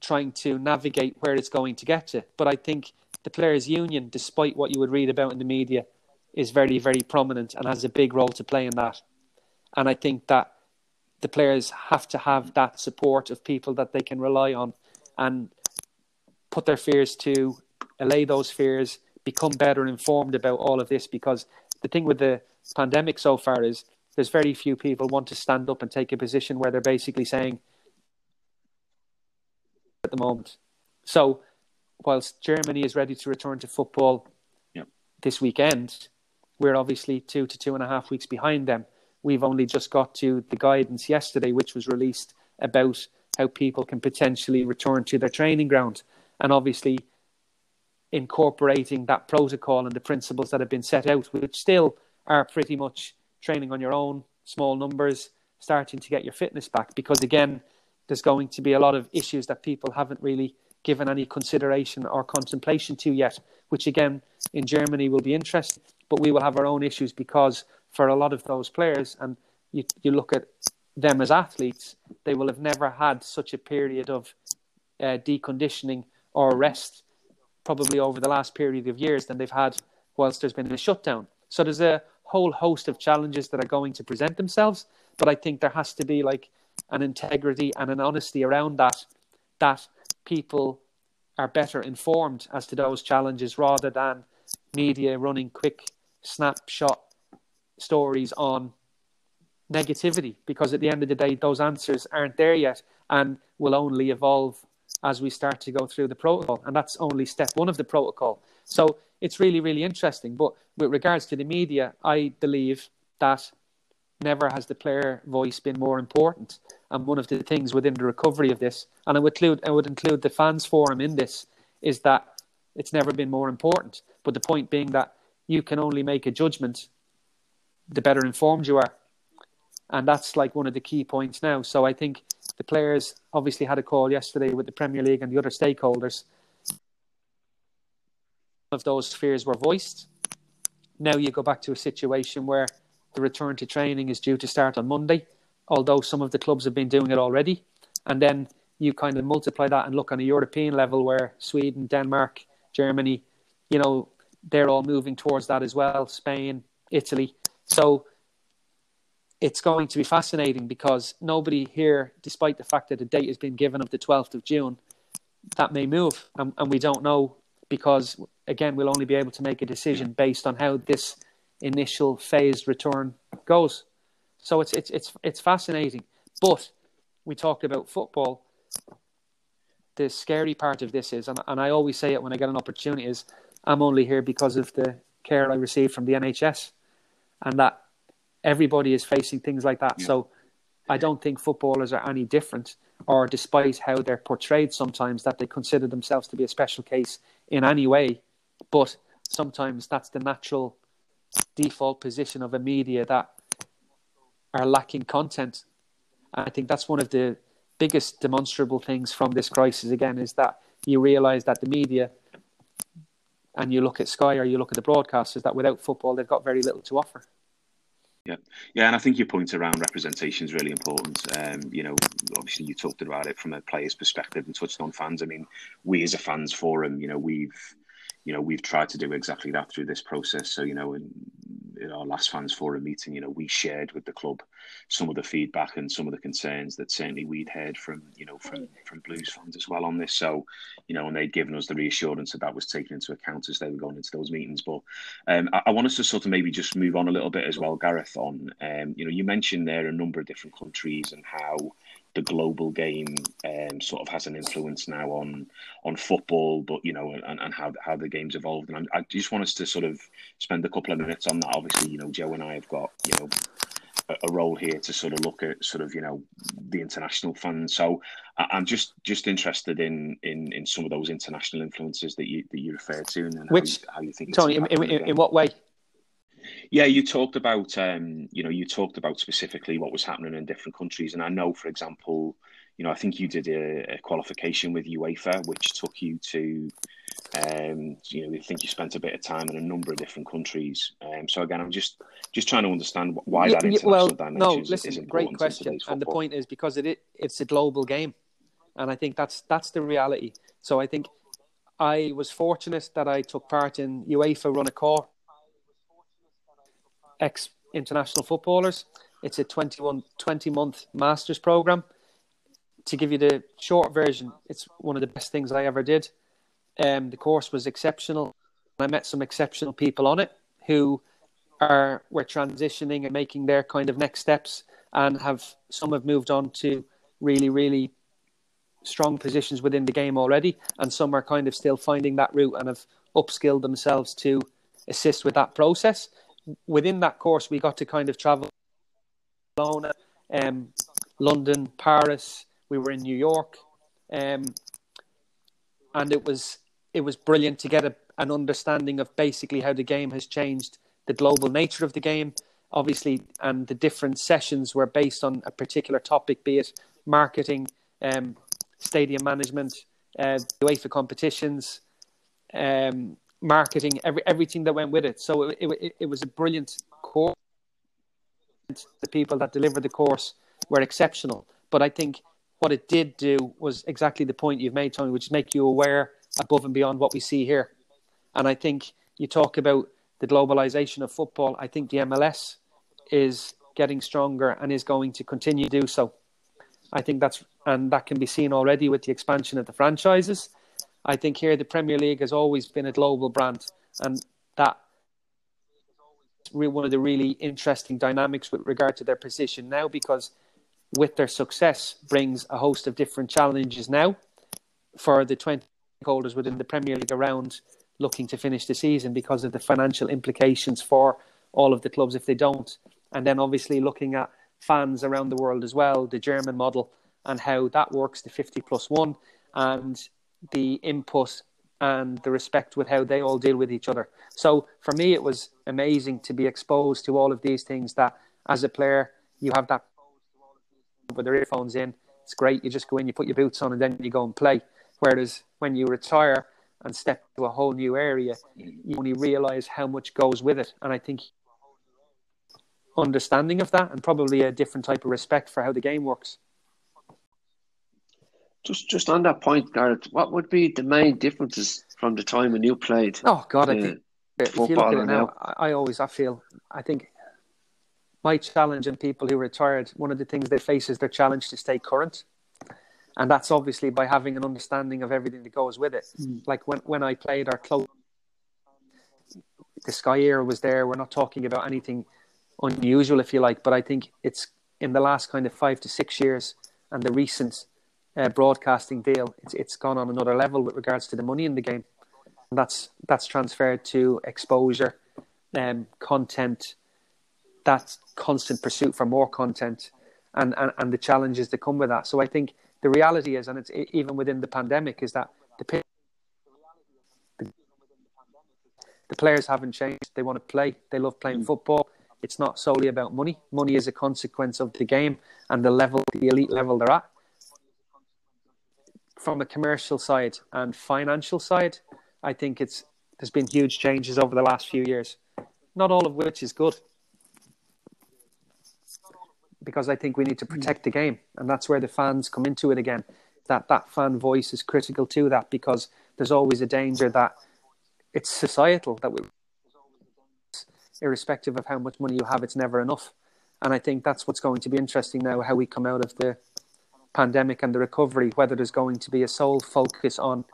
trying to navigate where it's going to get to. But I think the players' union, despite what you would read about in the media, is very, very prominent and has a big role to play in that. And I think that the players have to have that support of people that they can rely on and put their fears to allay those fears, become better informed about all of this because the thing with the pandemic so far is there's very few people want to stand up and take a position where they're basically saying at the moment. So, whilst Germany is ready to return to football yep. this weekend, we're obviously two to two and a half weeks behind them. We've only just got to the guidance yesterday, which was released about how people can potentially return to their training ground. And obviously, incorporating that protocol and the principles that have been set out, which still are pretty much training on your own, small numbers, starting to get your fitness back. Because again, there's going to be a lot of issues that people haven't really given any consideration or contemplation to yet, which again in Germany will be interesting. But we will have our own issues because for a lot of those players, and you, you look at them as athletes, they will have never had such a period of uh, deconditioning or rest probably over the last period of years than they've had whilst there's been a shutdown. So there's a whole host of challenges that are going to present themselves, but I think there has to be like an integrity and an honesty around that that people are better informed as to those challenges rather than media running quick snapshot stories on negativity because at the end of the day, those answers aren't there yet and will only evolve as we start to go through the protocol. And that's only step one of the protocol. So it's really, really interesting. But with regards to the media, I believe that never has the player voice been more important. And one of the things within the recovery of this, and I would include, I would include the fans forum in this, is that it's never been more important. But the point being that you can only make a judgment the better informed you are. And that's like one of the key points now. So I think the players obviously had a call yesterday with the Premier League and the other stakeholders. Of those fears were voiced. Now you go back to a situation where the return to training is due to start on Monday, although some of the clubs have been doing it already. And then you kind of multiply that and look on a European level where Sweden, Denmark, Germany, you know, they're all moving towards that as well. Spain, Italy. So it's going to be fascinating because nobody here, despite the fact that a date has been given of the 12th of June, that may move. And, and we don't know because, again, we'll only be able to make a decision based on how this initial phased return goes. So it's, it's, it's, it's fascinating. But we talked about football. The scary part of this is, and, and I always say it when I get an opportunity, is I'm only here because of the care I received from the NHS. And that everybody is facing things like that. Yeah. So I don't think footballers are any different, or despite how they're portrayed sometimes, that they consider themselves to be a special case in any way. But sometimes that's the natural default position of a media that are lacking content. I think that's one of the biggest demonstrable things from this crisis again is that you realize that the media and you look at Sky or you look at the broadcasters that without football they've got very little to offer. Yeah, yeah, and I think your point around representation is really important. Um, you know, obviously you talked about it from a player's perspective and touched on fans. I mean, we as a fans forum, you know, we've you know we've tried to do exactly that through this process. So you know, in, in our last fans forum meeting, you know, we shared with the club some of the feedback and some of the concerns that certainly we'd heard from you know from from Blues fans as well on this. So, you know, and they'd given us the reassurance that that was taken into account as they were going into those meetings. But um, I, I, want us to sort of maybe just move on a little bit as well, Gareth. On um, you know, you mentioned there a number of different countries and how the global game um, sort of has an influence now on on football, but you know, and, and how how the game's evolved. And I, I just want us to sort of spend a couple of minutes on that. Obviously, you know, Joe and I have got you know a role here to sort of look at sort of you know the international fans. So I'm just just interested in in in some of those international influences that you that you refer to, and which how you, how you think Tony in, in, in, what way? Yeah, you talked about um, you know you talked about specifically what was happening in different countries, and I know, for example, you know I think you did a, a qualification with UEFA, which took you to um, you know, I think you spent a bit of time in a number of different countries. Um, so again, I'm just just trying to understand why yeah, that international well, dimension no, is, listen, is great question. And the point is because it, it it's a global game, and I think that's that's the reality. So I think I was fortunate that I took part in UEFA Run a Course ex international footballers. It's a 21, 20 month master's program. To give you the short version, it's one of the best things I ever did. Um, the course was exceptional. I met some exceptional people on it who are were transitioning and making their kind of next steps, and have some have moved on to really, really strong positions within the game already, and some are kind of still finding that route and have upskilled themselves to assist with that process. Within that course, we got to kind of travel Barcelona, um, London, Paris. We were in New York, um, and it was it was brilliant to get a, an understanding of basically how the game has changed, the global nature of the game, obviously, and the different sessions were based on a particular topic, be it marketing, um, stadium management, uh, UEFA competitions, um, marketing, every, everything that went with it. So it, it, it was a brilliant course. The people that delivered the course were exceptional. But I think what it did do was exactly the point you've made, Tony, which is make you aware above and beyond what we see here. And I think you talk about the globalization of football. I think the MLS is getting stronger and is going to continue to do so. I think that's and that can be seen already with the expansion of the franchises. I think here the Premier League has always been a global brand, and that one of the really interesting dynamics with regard to their position now because with their success brings a host of different challenges now for the 20 holders within the Premier League around looking to finish the season because of the financial implications for all of the clubs if they don't. And then obviously looking at fans around the world as well, the German model and how that works, the 50 plus one, and the input and the respect with how they all deal with each other. So for me, it was amazing to be exposed to all of these things that as a player, you have that with their earphones in. It's great. You just go in, you put your boots on, and then you go and play. Whereas when you retire and step to a whole new area, you only realize how much goes with it. And I think understanding of that and probably a different type of respect for how the game works. Just, just on that point, Gareth, what would be the main differences from the time when you played? Oh God, I think if you look at it now, I, I always, I feel, I think my challenge and people who retired, one of the things they face is their challenge to stay current. And that's obviously by having an understanding of everything that goes with it. Mm. Like when, when I played our close, the Sky era was there. We're not talking about anything unusual, if you like, but I think it's in the last kind of five to six years and the recent uh, broadcasting deal, it's, it's gone on another level with regards to the money in the game. And that's that's transferred to exposure, um, content, that constant pursuit for more content, and, and, and the challenges that come with that. So I think the reality is, and it's even within the pandemic, is that the the players haven't changed. They want to play. They love playing mm. football. It's not solely about money. Money is a consequence of the game and the level, the elite level they're at. From a commercial side and financial side, I think it's there's been huge changes over the last few years. Not all of which is good, because I think we need to protect the game, and that's where the fans come into it again. That that fan voice is critical to that because there's always a danger that it's societal that we irrespective of how much money you have, it's never enough. And I think that's what's going to be interesting now how we come out of the pandemic and the recovery, whether there's going to be a sole focus on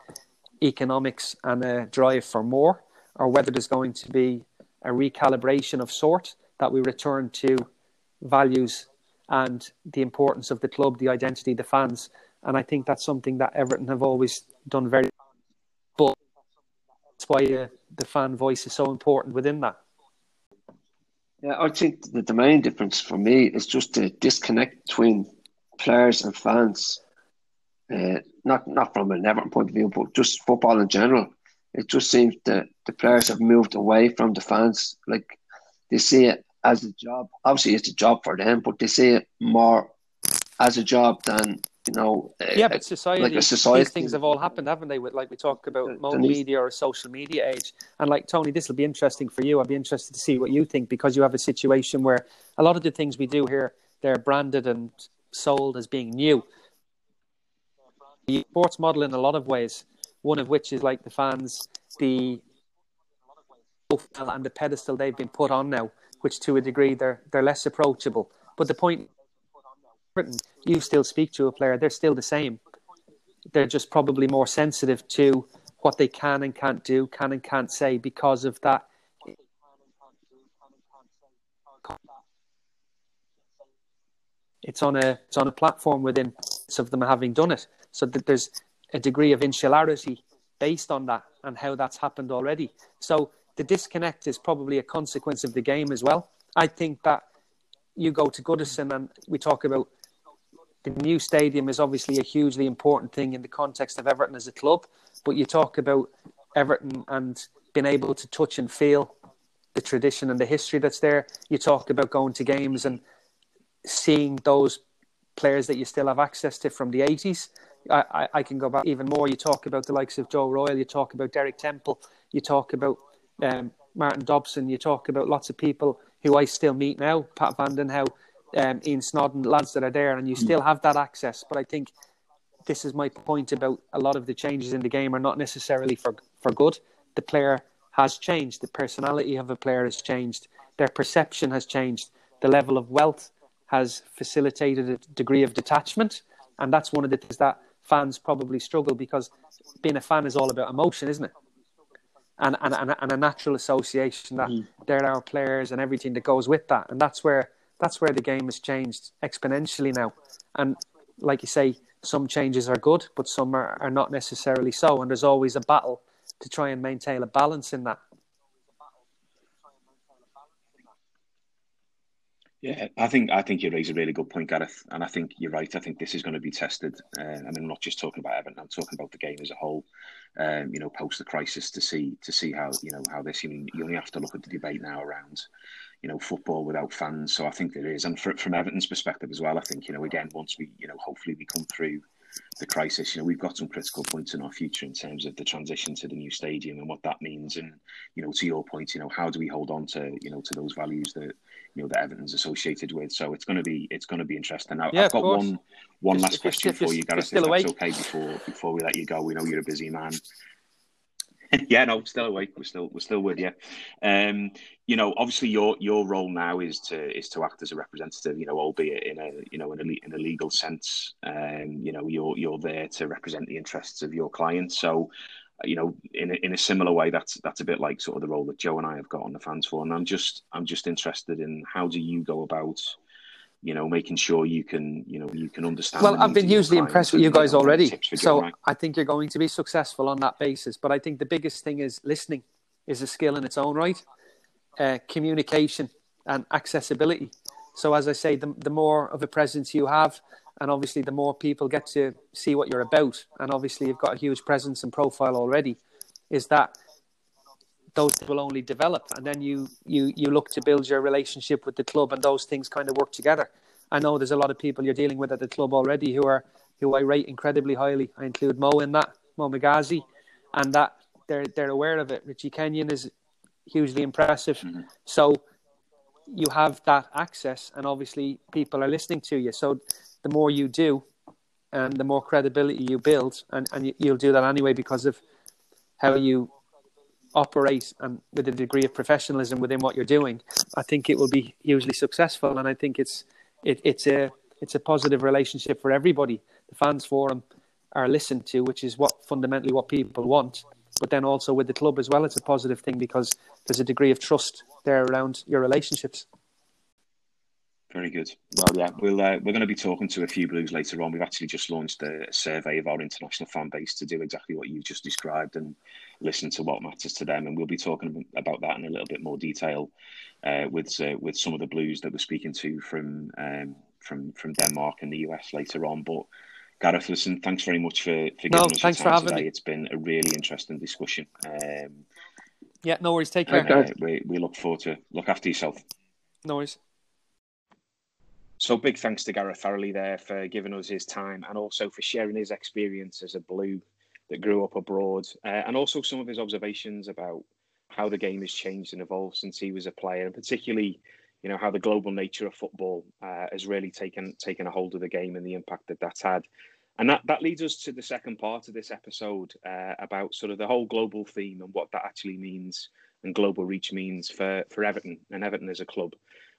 economics and a drive for more, or whether there's going to be a recalibration of sort that we return to values and the importance of the club, the identity, the fans. And I think that's something that Everton have always done very well. but that's why uh, the fan voice is so important within that. Yeah, I think the main difference for me is just the disconnect between players and fans. Uh, not not from an Everton point of view, but just football in general. It just seems that the players have moved away from the fans. Like they see it as a job. Obviously, it's a job for them, but they see it more as a job than you know. Yeah, but society, like a society. These things have all happened, haven't they? With like we talk about media or social media age, and like Tony, this will be interesting for you. I'd be interested to see what you think because you have a situation where a lot of the things we do here they're branded and sold as being new. The sports model in a lot of ways, one of which is like the fans, the and the pedestal they've been put on now, which to a degree they're they're less approachable. But the point Britain, you still speak to a player, they're still the same. They're just probably more sensitive to what they can and can't do, can and can't say because of that. It's on a it's on a platform within of them having done it, so that there's a degree of insularity based on that and how that's happened already. So the disconnect is probably a consequence of the game as well. I think that you go to Goodison and we talk about the new stadium is obviously a hugely important thing in the context of Everton as a club. But you talk about Everton and being able to touch and feel the tradition and the history that's there. You talk about going to games and seeing those players that you still have access to from the 80s. I, I, I can go back even more. You talk about the likes of Joe Royle, you talk about Derek Temple, you talk about um, Martin Dobson, you talk about lots of people who I still meet now, Pat Vanden Hauwe, um, Ian Snodin, lads that are there, and you still have that access. But I think this is my point about a lot of the changes in the game are not necessarily for for good. The player has changed. The personality of a player has changed. Their perception has changed. The level of wealth has facilitated a degree of detachment, and that's one of the things that fans probably struggle because being a fan is all about emotion, isn't it? and, and, and, and a natural association that mm. they're our players and everything that goes with that. And that's where that's where the game has changed exponentially now. And like you say, some changes are good, but some are, are not necessarily so. And there's always a battle to try and maintain a balance in that. Yeah, I think I think you raise a really good point, Gareth, and I think you're right. I think this is going to be tested. Uh, I mean, I'm not just talking about Everton; I'm talking about the game as a whole. Um, you know, post the crisis, to see to see how you know how this. I mean, you only have to look at the debate now around, you know, football without fans. So I think there is, and for, from Everton's perspective as well, I think you know, again, once we you know, hopefully we come through the crisis. You know, we've got some critical points in our future in terms of the transition to the new stadium and what that means. And you know, to your point, you know, how do we hold on to you know to those values that you know that Everton's associated with? So it's going to be it's going to be interesting. Now, yeah, I've got course. one one last question for you, Gareth. If that's okay before before we let you go. We know you're a busy man. yeah, no, still awake. We're still we're still with you. Um, you know, obviously your your role now is to is to act as a representative. You know, albeit in a you know in a in a legal sense. Um, you know, you're you're there to represent the interests of your clients. So, you know, in a, in a similar way, that's that's a bit like sort of the role that Joe and I have got on the fans for. And I'm just I'm just interested in how do you go about you know, making sure you can, you know, you can understand. Well, I've been hugely impressed with you guys already, so right. I think you're going to be successful on that basis. But I think the biggest thing is listening is a skill in its own right, uh, communication and accessibility. So as I say, the the more of a presence you have, and obviously the more people get to see what you're about, and obviously you've got a huge presence and profile already, is that those will only develop and then you you you look to build your relationship with the club and those things kind of work together. I know there's a lot of people you're dealing with at the club already who are who i rate incredibly highly. I include mo in that mo Magazi, and that they're they're aware of it. Richie kenyon is hugely impressive. Mm-hmm. so you have that access and obviously people are listening to you. So the more you do and the more credibility you build and, and you, you'll do that anyway because of how you operate and with a degree of professionalism within what you're doing, I think it will be hugely successful. And I think it's it, it's a it's a positive relationship for everybody. The fans forum are listened to, which is what fundamentally what people want. But then also with the club as well, it's a positive thing because there's a degree of trust there around your relationships. Very good. Well, yeah, we'll uh, we're going to be talking to a few Blues later on. We've actually just launched a survey of our international fan base to do exactly what you just described and listen to what matters to them. And we'll be talking about that in a little bit more detail uh, with uh, with some of the Blues that we're speaking to from um, from from Denmark and the US later on. But Gareth, listen, thanks very much for, for giving no, us thanks your time for having today. me. It's been a really interesting discussion. Um, yeah, no worries. Take care. uh, we, we look forward to look after yourself. No worries. So big thanks to Gareth Farrelly there for giving us his time and also for sharing his experience as a blue that grew up abroad. Uh, and also some of his observations about how the game has changed and evolved since he was a player and particularly you know how the global nature of football uh, has really taken taken a hold of the game and the impact that that's had. And that that leads us to the second part of this episode uh, about sort of the whole global theme and what that actually means and global reach means for for Everton and Everton as a club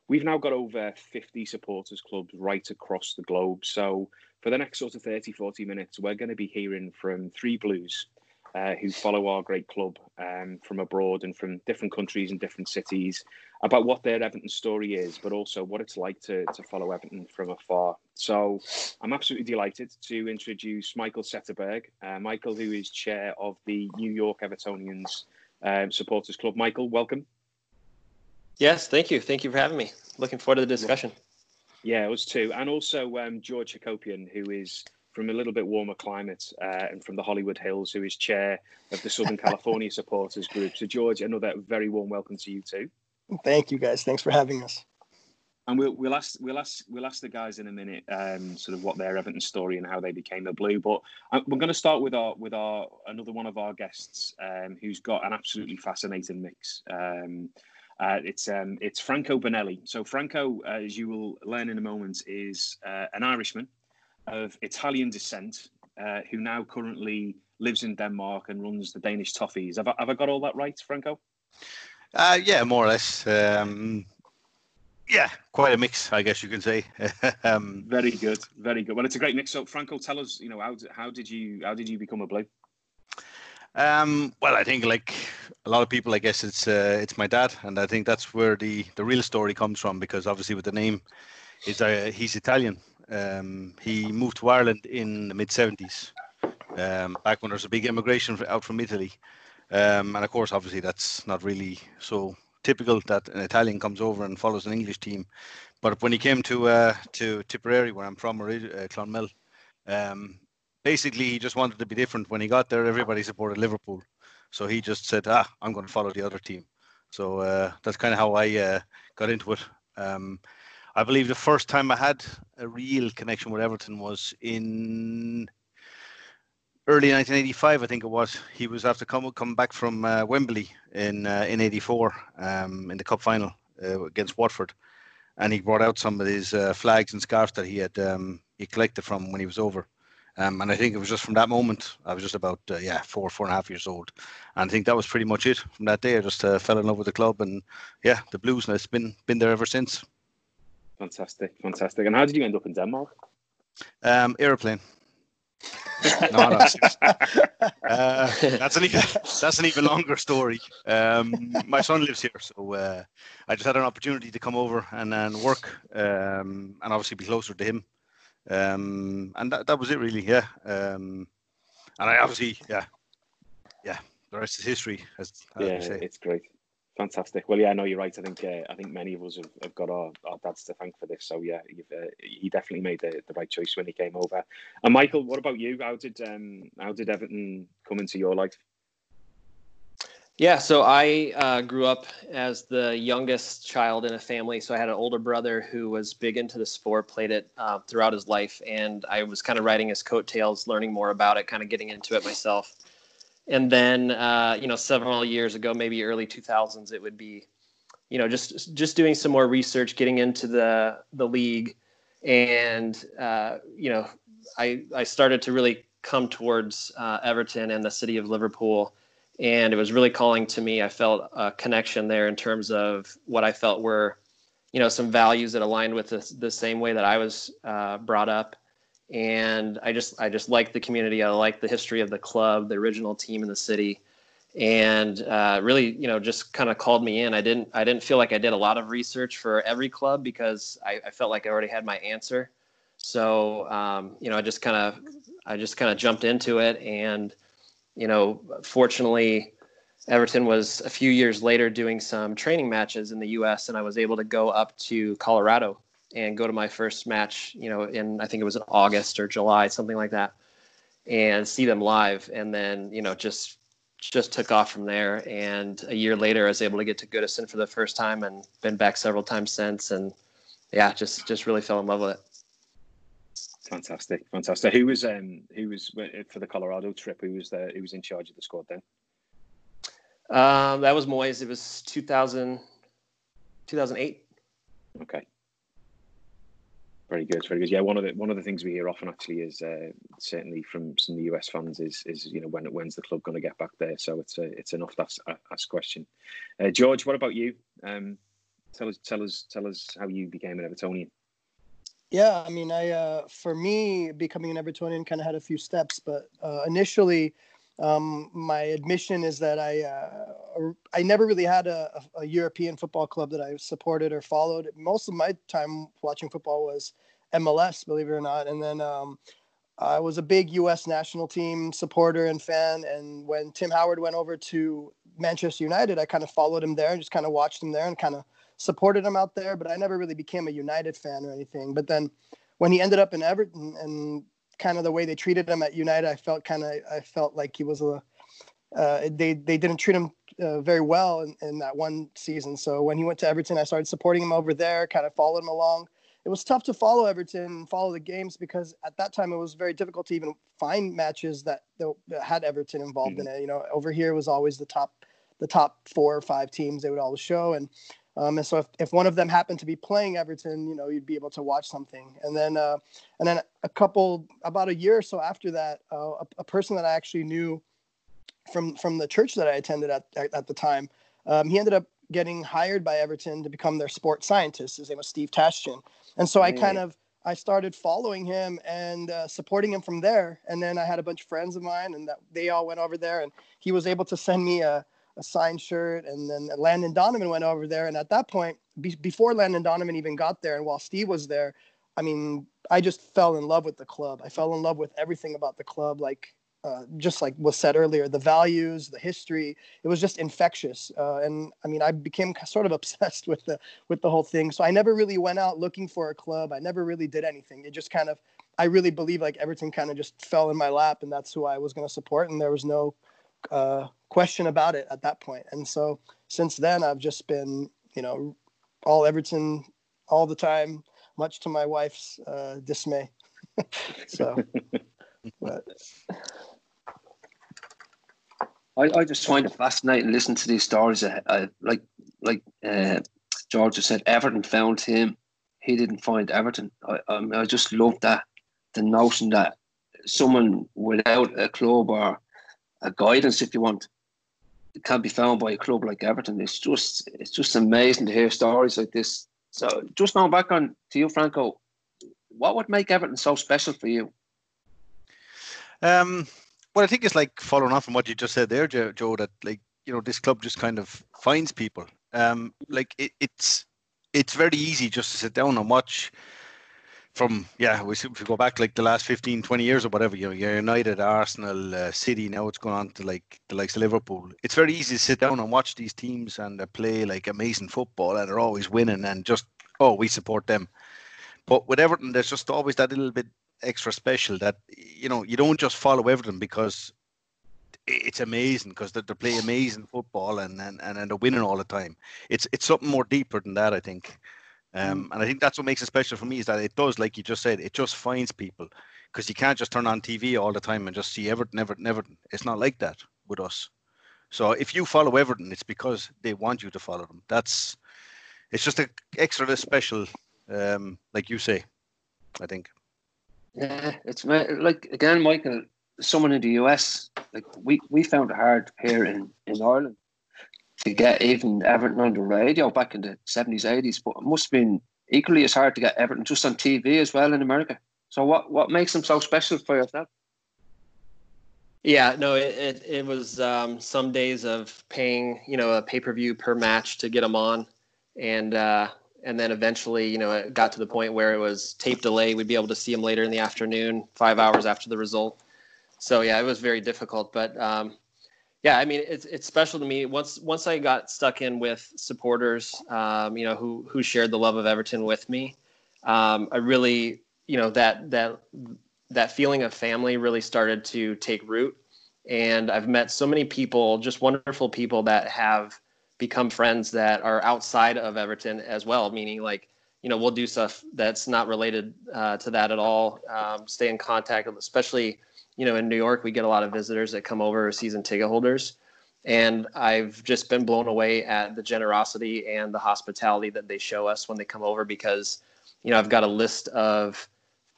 We've now got over 50 supporters clubs right across the globe. So for the next sort of 30, 40 minutes, we're going to be hearing from three Blues uh, who follow our great club um, from abroad and from different countries and different cities about what their Everton story is, but also what it's like to, to follow Everton from afar. So I'm absolutely delighted to introduce Michael Setterberg. Uh, Michael, who is chair of the New York Evertonians um, Supporters Club. Michael, welcome. Yes, thank you. Thank you for having me. Looking forward to the discussion. Yeah, us too. And also um, George Hacopian, who is from a little bit warmer climate uh, and from the Hollywood Hills, who is chair of the Southern California Supporters Group. So, George, another very warm welcome to you too. Thank you, guys. Thanks for having us. And we'll we'll ask we'll ask we'll ask the guys in a minute, um, sort of what their Everton story and how they became a Blue. But uh, we're going to start with our with our another one of our guests, um, who's got an absolutely fascinating mix. Um, uh, it's um, it's Franco Bonelli. So Franco, uh, as you will learn in a moment, is uh, an Irishman of Italian descent uh, who now currently lives in Denmark and runs the Danish Toffees. Have I, have I got all that right, Franco? Uh, yeah, more or less. Um, yeah, quite a mix, I guess you can say. um, very good, very good. Well, it's a great mix. So, Franco, tell us, you know, how how did you how did you become a blue? Um, well, I think like a lot of people, I guess it's uh, it's my dad, and I think that's where the the real story comes from because obviously with the name, is uh, he's Italian. Um, he moved to Ireland in the mid '70s, um, back when there was a big immigration out from Italy, um, and of course, obviously that's not really so typical that an Italian comes over and follows an English team. But when he came to uh, to Tipperary, where I'm from, uh, Clonmel, um, basically he just wanted to be different. When he got there, everybody supported Liverpool, so he just said, "Ah, I'm going to follow the other team." So uh, that's kind of how I uh, got into it. Um, I believe the first time I had a real connection with Everton was in early 1985, I think it was. He was after come come back from uh, Wembley in uh, in '84 um, in the cup final uh, against Watford, and he brought out some of his uh, flags and scarves that he had um, he collected from when he was over. Um, and I think it was just from that moment, I was just about, uh, yeah, four, four and a half years old. And I think that was pretty much it from that day. I just uh, fell in love with the club and, yeah, the Blues, and it's been, been there ever since. Fantastic, fantastic. And how did you end up in Denmark? Um, airplane. no, no. Uh, that's an even that's an even longer story. Um, my son lives here, so uh, I just had an opportunity to come over and, and work, um, and obviously be closer to him. Um, and that, that was it really, yeah. Um, and I obviously, yeah, yeah. The rest is history, as, as yeah, it's great. Fantastic. Well, yeah, I know you're right. I think uh, I think many of us have, have got our, our, dads to thank for this. So yeah, uh, he definitely made the, the right choice when he came over. And Michael, what about you? How did um, how did Everton come into your life? Yeah, so I uh, grew up as the youngest child in a family. So I had an older brother who was big into the sport, played it uh, throughout his life, and I was kind of riding his coattails, learning more about it, kind of getting into it myself. And then, uh, you know, several years ago, maybe early 2000s, it would be, you know, just just doing some more research, getting into the the league, and uh, you know, I I started to really come towards uh, Everton and the city of Liverpool and it was really calling to me. I felt a connection there in terms of what I felt were, you know, some values that aligned with the, the same way that I was uh, brought up, and I just I just liked the community. I liked the history of the club, the original team in the city, and uh, really, you know, just kind of called me in. I didn't I didn't feel like I did a lot of research for every club because I, I felt like I already had my answer. So um, you know, I just kind of I just kind of jumped into it and you know, fortunately, Everton was a few years later doing some training matches in the U.S. and I was able to go up to Colorado and go to my first match. You know, in I think it was in August or July, something like that, and see them live. And then you know, just just took off from there. And a year later, I was able to get to Goodison for the first time and been back several times since. And yeah, just just really fell in love with it. Fantastic, fantastic. Who was um who was for the Colorado trip? Who was there? Who was in charge of the squad then? Um, that was Moyes. It was 2000, 2008. Okay. Very good, very good. Yeah, one of the one of the things we hear often actually is uh, certainly from some of the US fans is is you know when when's the club going to get back there? So it's a it's an oft asked, asked question. Uh, George, what about you? Um, tell us tell us tell us how you became an Evertonian. Yeah, I mean, I uh, for me becoming an Evertonian kind of had a few steps, but uh, initially, um, my admission is that I uh, I never really had a, a, European football club that I supported or followed. Most of my time watching football was MLS, believe it or not, and then um, I was a big U.S. national team supporter and fan. And when Tim Howard went over to Manchester United, I kind of followed him there and just kind of watched him there and kind of supported him out there, but I never really became a United fan or anything. But then when he ended up in Everton and kind of the way they treated him at United, I felt kind of I felt like he was a uh, they they didn't treat him uh, very well in, in that one season. So when he went to Everton, I started supporting him over there, kind of followed him along. It was tough to follow Everton and follow the games because at that time it was very difficult to even find matches that, that had Everton involved mm-hmm. in it. You know, over here it was always the top the top four or five teams they would always show and um, and so if, if one of them happened to be playing Everton, you know, you'd be able to watch something. And then, uh, and then a couple, about a year or so after that, uh, a, a, person that I actually knew from, from the church that I attended at, at, at the time, um, he ended up getting hired by Everton to become their sports scientist. His name was Steve Tashjian. And so I kind of, I started following him and uh, supporting him from there. And then I had a bunch of friends of mine, and that they all went over there, and he was able to send me a, a signed shirt. And then Landon Donovan went over there, and at that point, be- before Landon Donovan even got there, and while Steve was there, I mean, I just fell in love with the club. I fell in love with everything about the club, like uh, just like was said earlier, the values, the history, it was just infectious. Uh, and I mean, I became sort of obsessed with the with the whole thing. So I never really went out looking for a club. I never really did anything. It just kind of, I really believe like everything kind of just fell in my lap, and that's who I was going to support. And there was no uh, question about it at that point. And so since then, I've just been, you know, all Everton all the time, much to my wife's uh, dismay. so. But I, I just find it fascinating listening to these stories. I, I, like like uh, George said, Everton found him. He didn't find Everton. I, I, mean, I just love that the notion that someone without a club or a guidance, if you want, it can be found by a club like Everton. It's just it's just amazing to hear stories like this. So just going back on to you, Franco, what would make Everton so special for you? Um, well, I think it's like following on from what you just said there, Joe, Joe that like you know this club just kind of finds people. Um, like it, it's it's very easy just to sit down and watch from yeah we if we go back like the last 15 20 years or whatever you know united arsenal uh, city now it's going on to like the likes of liverpool it's very easy to sit down and watch these teams and uh, play like amazing football and they're always winning and just oh we support them but with everton there's just always that little bit extra special that you know you don't just follow Everton because it's amazing because they, they play amazing football and, and and they're winning all the time. It's it's something more deeper than that, I think. Um, mm. and I think that's what makes it special for me is that it does, like you just said, it just finds people because you can't just turn on TV all the time and just see Everton, Everton, Everton. It's not like that with us. So if you follow Everton, it's because they want you to follow them. That's it's just an extra special, um, like you say, I think. Yeah, it's like again, Michael. Someone in the US, like we, we found it hard here in, in Ireland to get even Everton on the radio back in the seventies, eighties. But it must have been equally as hard to get Everton just on TV as well in America. So what what makes them so special for yourself? Yeah, no, it it, it was um, some days of paying you know a pay per view per match to get them on, and uh, and then eventually, you know, it got to the point where it was tape delay. We'd be able to see them later in the afternoon, five hours after the result. So yeah, it was very difficult, but um, yeah, I mean, it's it's special to me. Once once I got stuck in with supporters, um, you know, who who shared the love of Everton with me, um, I really, you know, that that that feeling of family really started to take root. And I've met so many people, just wonderful people that have become friends that are outside of Everton as well, meaning like, you know, we'll do stuff that's not related uh, to that at all. Um, stay in contact, especially, you know, in New York, we get a lot of visitors that come over season ticket holders. And I've just been blown away at the generosity and the hospitality that they show us when they come over because, you know, I've got a list of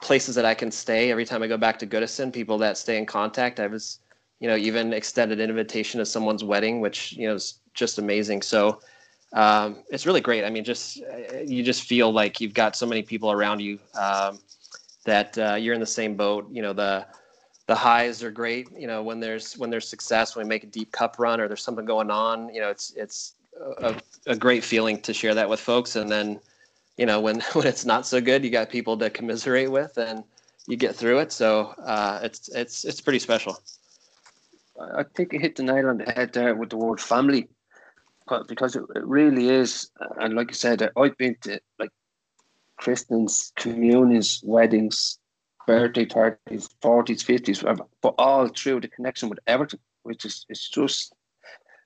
places that I can stay every time I go back to Goodison, people that stay in contact. I was, you know, even extended invitation to someone's wedding, which, you know, is just amazing. So um, it's really great. I mean, just you just feel like you've got so many people around you um, that uh, you're in the same boat. You know, the the highs are great. You know, when there's when there's success, when we make a deep cup run or there's something going on, you know, it's it's a, a great feeling to share that with folks. And then, you know, when when it's not so good, you got people to commiserate with, and you get through it. So uh, it's it's it's pretty special. I think you hit the nail on the head there with the word family because it, it really is. And like I said, I've been to like Christians, communions, weddings, birthday parties, forties, fifties, whatever, but all through the connection with Everton, which is it's just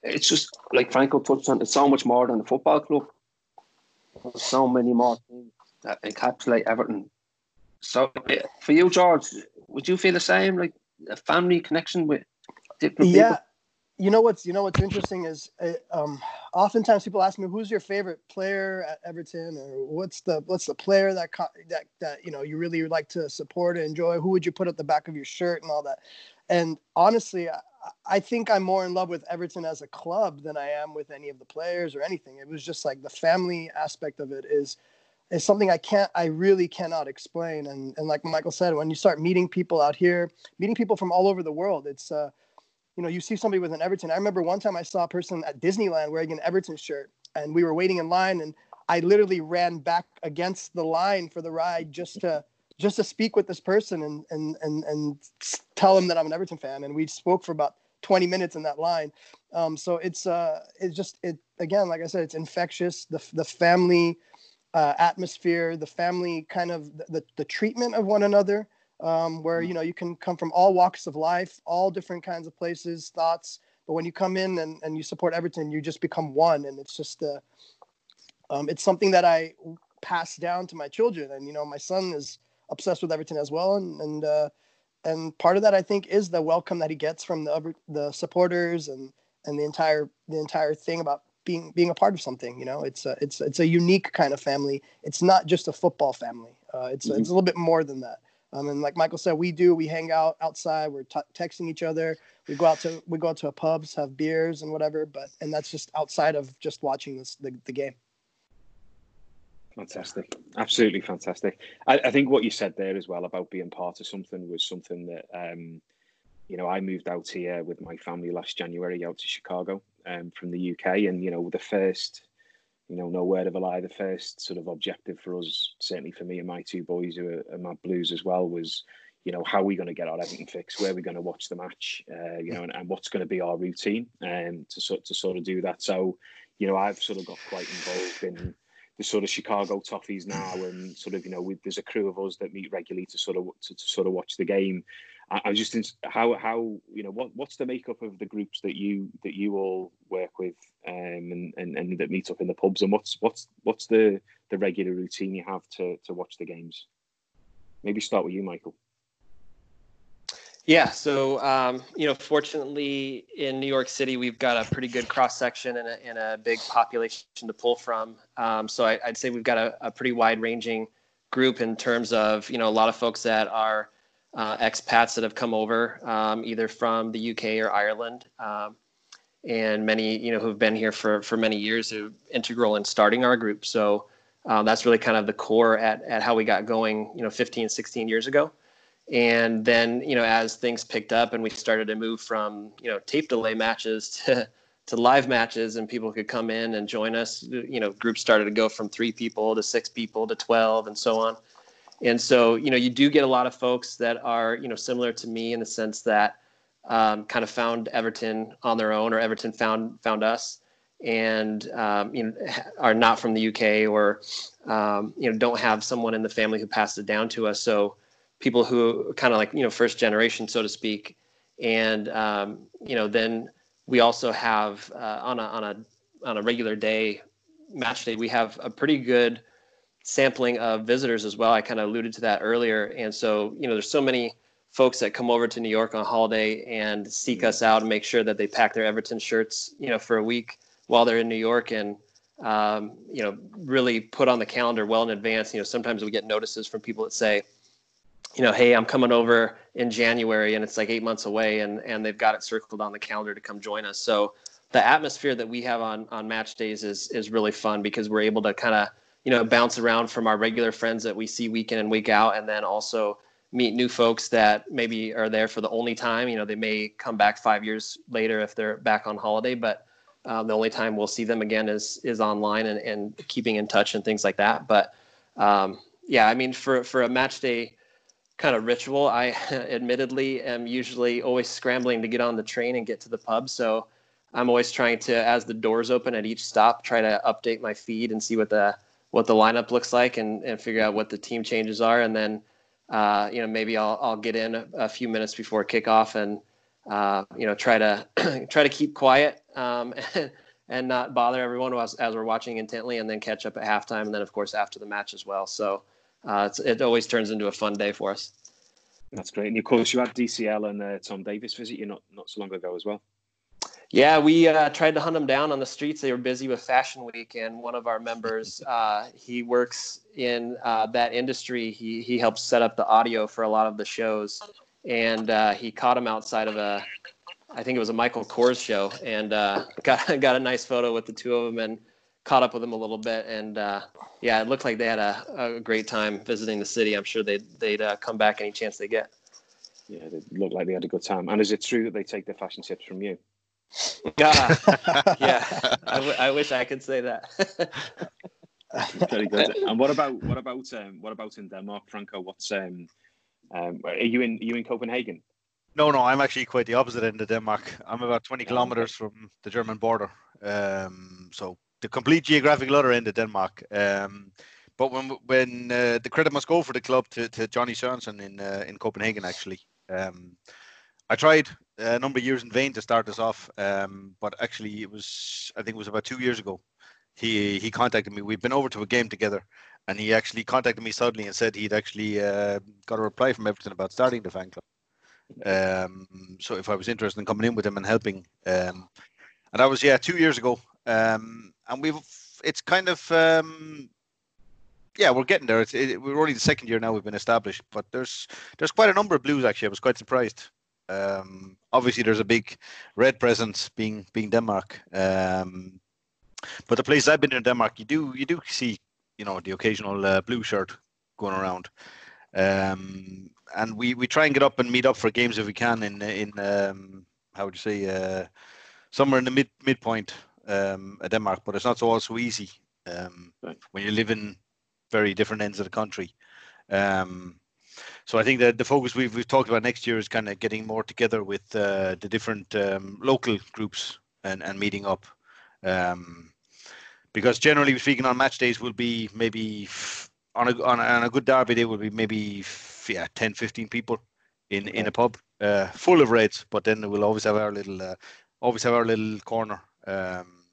it's just like Franco touched on. It's so much more than a football club. There's so many more things that encapsulate Everton. So eh, for you, George, would you feel the same, like a family connection with different yeah. people? You know what's you know what's interesting is uh, um, oftentimes people ask me who's your favorite player at Everton? or what's the what's the player that that that you know you really like to support and enjoy? Who would you put at the back of your shirt? and all that. And honestly I, I think I'm more in love with Everton as a club than I am with any of the players or anything. It was just like the family aspect of it is is something I can't, I really cannot explain. And and like Michael said, when you start meeting people out here, meeting people from all over the world, it's uh, you know, you see somebody with an Everton. I remember one time I saw a person at Disneyland wearing an Everton shirt, and we were waiting in line, and I literally ran back against the line for the ride just to just to speak with this person and and and and tell him that I'm an Everton fan. And we spoke for about 20 minutes in that line. Um, so it's uh it's just it again, like I said, it's infectious. The the family uh, atmosphere, the family kind of the, the treatment of one another, um, where you know you can come from all walks of life, all different kinds of places, thoughts. But when you come in and, and you support Everton, you just become one, and it's just uh, um, it's something that I pass down to my children, and you know my son is obsessed with Everton as well, and and uh, and part of that I think is the welcome that he gets from the the supporters and and the entire the entire thing about being being a part of something. You know, it's a, it's it's a unique kind of family. It's not just a football family. Uh, it's mm-hmm. it's a little bit more than that. Um, and like Michael said, we do. We hang out outside. We're t- texting each other. We go out to we go out to a pubs, have beers and whatever. But and that's just outside of just watching this the, the game. Fantastic, absolutely fantastic. I, I, think what you said there as well about being part of something was something that um, you know I moved out here with my family last January out to Chicago um, from the UK, and you know the first, you know, no word of a lie, the first sort of objective for us, certainly for me and my two boys who are, are Mad Blues as well, was you know how are we going to get our everything fixed where are we going to watch the match uh, you know and, and, what's going to be our routine um, to sort to sort of do that. So you know I've sort of got quite involved in the sort of Chicago Toffees now, and sort of you know, we, there's a crew of us that meet regularly to sort of to, to sort of watch the game. I, I just how how you know what what's the makeup of the groups that you that you all work with um, and, and and that meet up in the pubs, and what's what's what's the the regular routine you have to to watch the games? Maybe start with you, Michael. Yeah, so um, you know, fortunately in New York City, we've got a pretty good cross section and a, and a big population to pull from. Um, so I, would say we've got a, a pretty wide ranging group in terms of you know a lot of folks that are uh, expats that have come over um, either from the UK or Ireland, um, and many you know who've been here for for many years who integral in starting our group. So um, that's really kind of the core at at how we got going. You know, 15, 16 years ago. And then, you know, as things picked up and we started to move from, you know, tape delay matches to, to live matches and people could come in and join us, you know, groups started to go from three people to six people to 12 and so on. And so, you know, you do get a lot of folks that are, you know, similar to me in the sense that um, kind of found Everton on their own or Everton found, found us and, um, you know, are not from the UK or, um, you know, don't have someone in the family who passed it down to us. So, people who kind of like you know first generation so to speak and um, you know then we also have uh, on a on a on a regular day match day we have a pretty good sampling of visitors as well. I kind of alluded to that earlier. And so you know there's so many folks that come over to new york on holiday and seek us out and make sure that they pack their everton shirts you know for a week while they're in new york and um, you know really put on the calendar well in advance. You know sometimes we get notices from people that say you know, hey, I'm coming over in January and it's like eight months away and, and they've got it circled on the calendar to come join us. So the atmosphere that we have on, on match days is, is really fun because we're able to kind of, you know, bounce around from our regular friends that we see week in and week out. And then also meet new folks that maybe are there for the only time, you know, they may come back five years later if they're back on holiday, but um, the only time we'll see them again is, is online and, and keeping in touch and things like that. But um, yeah, I mean, for, for a match day, kind of ritual. I admittedly am usually always scrambling to get on the train and get to the pub. So I'm always trying to, as the doors open at each stop, try to update my feed and see what the what the lineup looks like and, and figure out what the team changes are. And then, uh, you know, maybe I'll, I'll get in a, a few minutes before kickoff and, uh, you know, try to try to keep quiet um, and, and not bother everyone as, as we're watching intently and then catch up at halftime. And then, of course, after the match as well. So, uh, it always turns into a fun day for us. That's great, and of course you had DCL and uh, Tom Davies visit you not not so long ago as well. Yeah, we uh, tried to hunt them down on the streets. They were busy with Fashion Week, and one of our members, uh, he works in uh, that industry. He he helps set up the audio for a lot of the shows, and uh, he caught him outside of a, I think it was a Michael Kors show, and uh, got got a nice photo with the two of them, and caught up with them a little bit, and uh, yeah, it looked like they had a, a great time visiting the city. I'm sure they'd they'd uh, come back any chance they get. Yeah, they looked like they had a good time. And is it true that they take their fashion tips from you? Yeah, yeah. I, w- I wish I could say that. Very good. And what about what about um, what about in Denmark, Franco? What's um, um, are you in are you in Copenhagen? No, no, I'm actually quite the opposite end of Denmark. I'm about 20 kilometers from the German border. Um, so the complete geographical other end of Denmark. Um, but when when uh, the credit must go for the club to, to Johnny Sørensen in uh, in Copenhagen, actually. Um, I tried a number of years in vain to start this off, um, but actually it was I think it was about two years ago. He he contacted me. We've been over to a game together, and he actually contacted me suddenly and said he'd actually uh, got a reply from Everton about starting the fan club. Um, so if I was interested in coming in with him and helping, um, and that was yeah two years ago. Um, and we've it's kind of um, yeah we're getting there. It's, it, we're only the second year now we've been established, but there's there's quite a number of Blues actually. I was quite surprised. Um, obviously, there's a big red presence being being Denmark. Um, but the places I've been in Denmark, you do you do see you know the occasional uh, blue shirt going around. Um, and we, we try and get up and meet up for games if we can in in um, how would you say uh, somewhere in the mid midpoint um, of Denmark, but it's not so also easy um, right. when you live in very different ends of the country. Um, so I think that the focus we've we've talked about next year is kind of getting more together with uh, the different um, local groups and and meeting up. Um, because generally speaking, on match days will be maybe on a on a, on a good derby day will be maybe yeah 10 15 people in in a pub uh, full of reds but then we'll always have our little uh, always have our little corner um,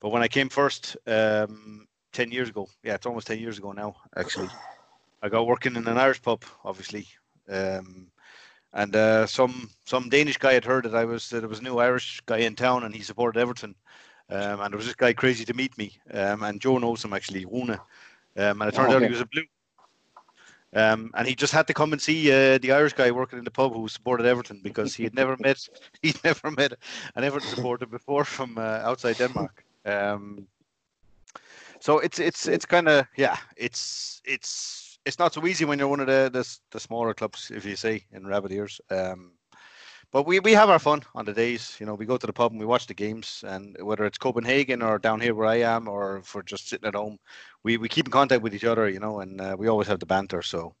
but when i came first um, 10 years ago yeah it's almost 10 years ago now actually i got working in an irish pub obviously um, and uh, some some danish guy had heard that i was that there was a new irish guy in town and he supported everton um, and there was this guy crazy to meet me um, and joe knows him actually Rune. Um, and it turned oh, okay. out he was a blue. Um, and he just had to come and see uh, the Irish guy working in the pub who supported Everton because he had never met he'd never met an Everton supporter before from uh, outside Denmark. Um, so it's it's it's kind of yeah it's it's it's not so easy when you're one of the the, the smaller clubs if you say in rabbit ears. Um, but we, we have our fun on the days. You know, we go to the pub and we watch the games, and whether it's Copenhagen or down here where I am, or for just sitting at home, we, we keep in contact with each other. You know, and uh, we always have the banter. So,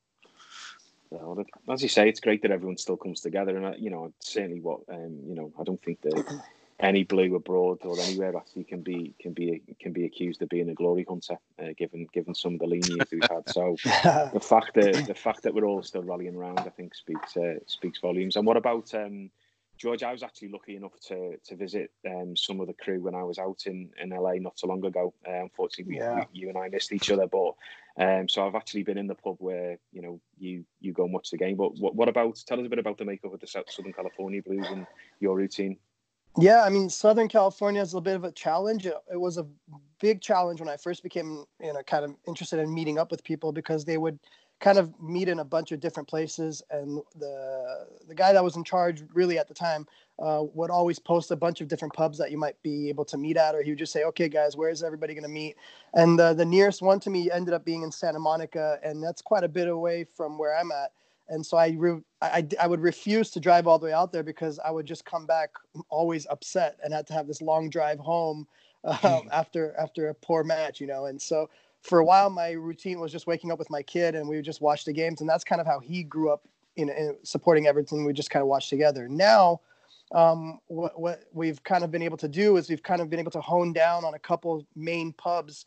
yeah, well, as you say, it's great that everyone still comes together, and uh, you know, certainly what um, you know, I don't think that any blue abroad or anywhere actually can be can be can be accused of being a glory hunter, uh, given given some of the leniency we've had. So the fact that the fact that we're all still rallying around, I think, speaks uh, speaks volumes. And what about um, George? I was actually lucky enough to to visit um, some of the crew when I was out in, in LA not so long ago. Uh, unfortunately, yeah. we, you and I missed each other, but um, so I've actually been in the pub where you know you you go and watch the game. But what, what about? Tell us a bit about the makeup of the Southern California Blues and your routine. Yeah, I mean, Southern California is a bit of a challenge. It, it, was a big challenge when I first became, you know, kind of interested in meeting up with people because they would kind of meet in a bunch of different places, and the the guy that was in charge really at the time uh, would always post a bunch of different pubs that you might be able to meet at, or he would just say, "Okay, guys, where is everybody going to meet?" And uh, the nearest one to me ended up being in Santa Monica, and that's quite a bit away from where I'm at and so I, re- I I would refuse to drive all the way out there because I would just come back always upset and had to have this long drive home um, mm. after after a poor match, you know. And so for a while, my routine was just waking up with my kid and we would just watch the games, and that's kind of how he grew up in, in supporting Everton. We just kind of watched together. Now. Um, what, what we've kind of been able to do is we've kind of been able to hone down on a couple main pubs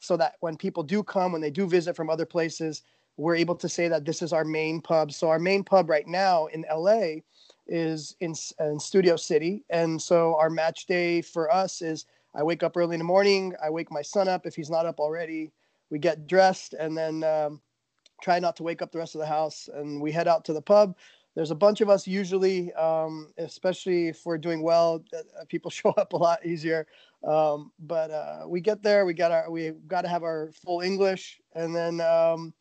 so that when people do come, when they do visit from other places, we're able to say that this is our main pub. So our main pub right now in LA is in, in Studio City, and so our match day for us is I wake up early in the morning. I wake my son up if he's not up already. We get dressed and then um, try not to wake up the rest of the house, and we head out to the pub. There's a bunch of us usually, um, especially if we're doing well. Uh, people show up a lot easier. Um, but uh, we get there. We got our. We got to have our full English, and then um,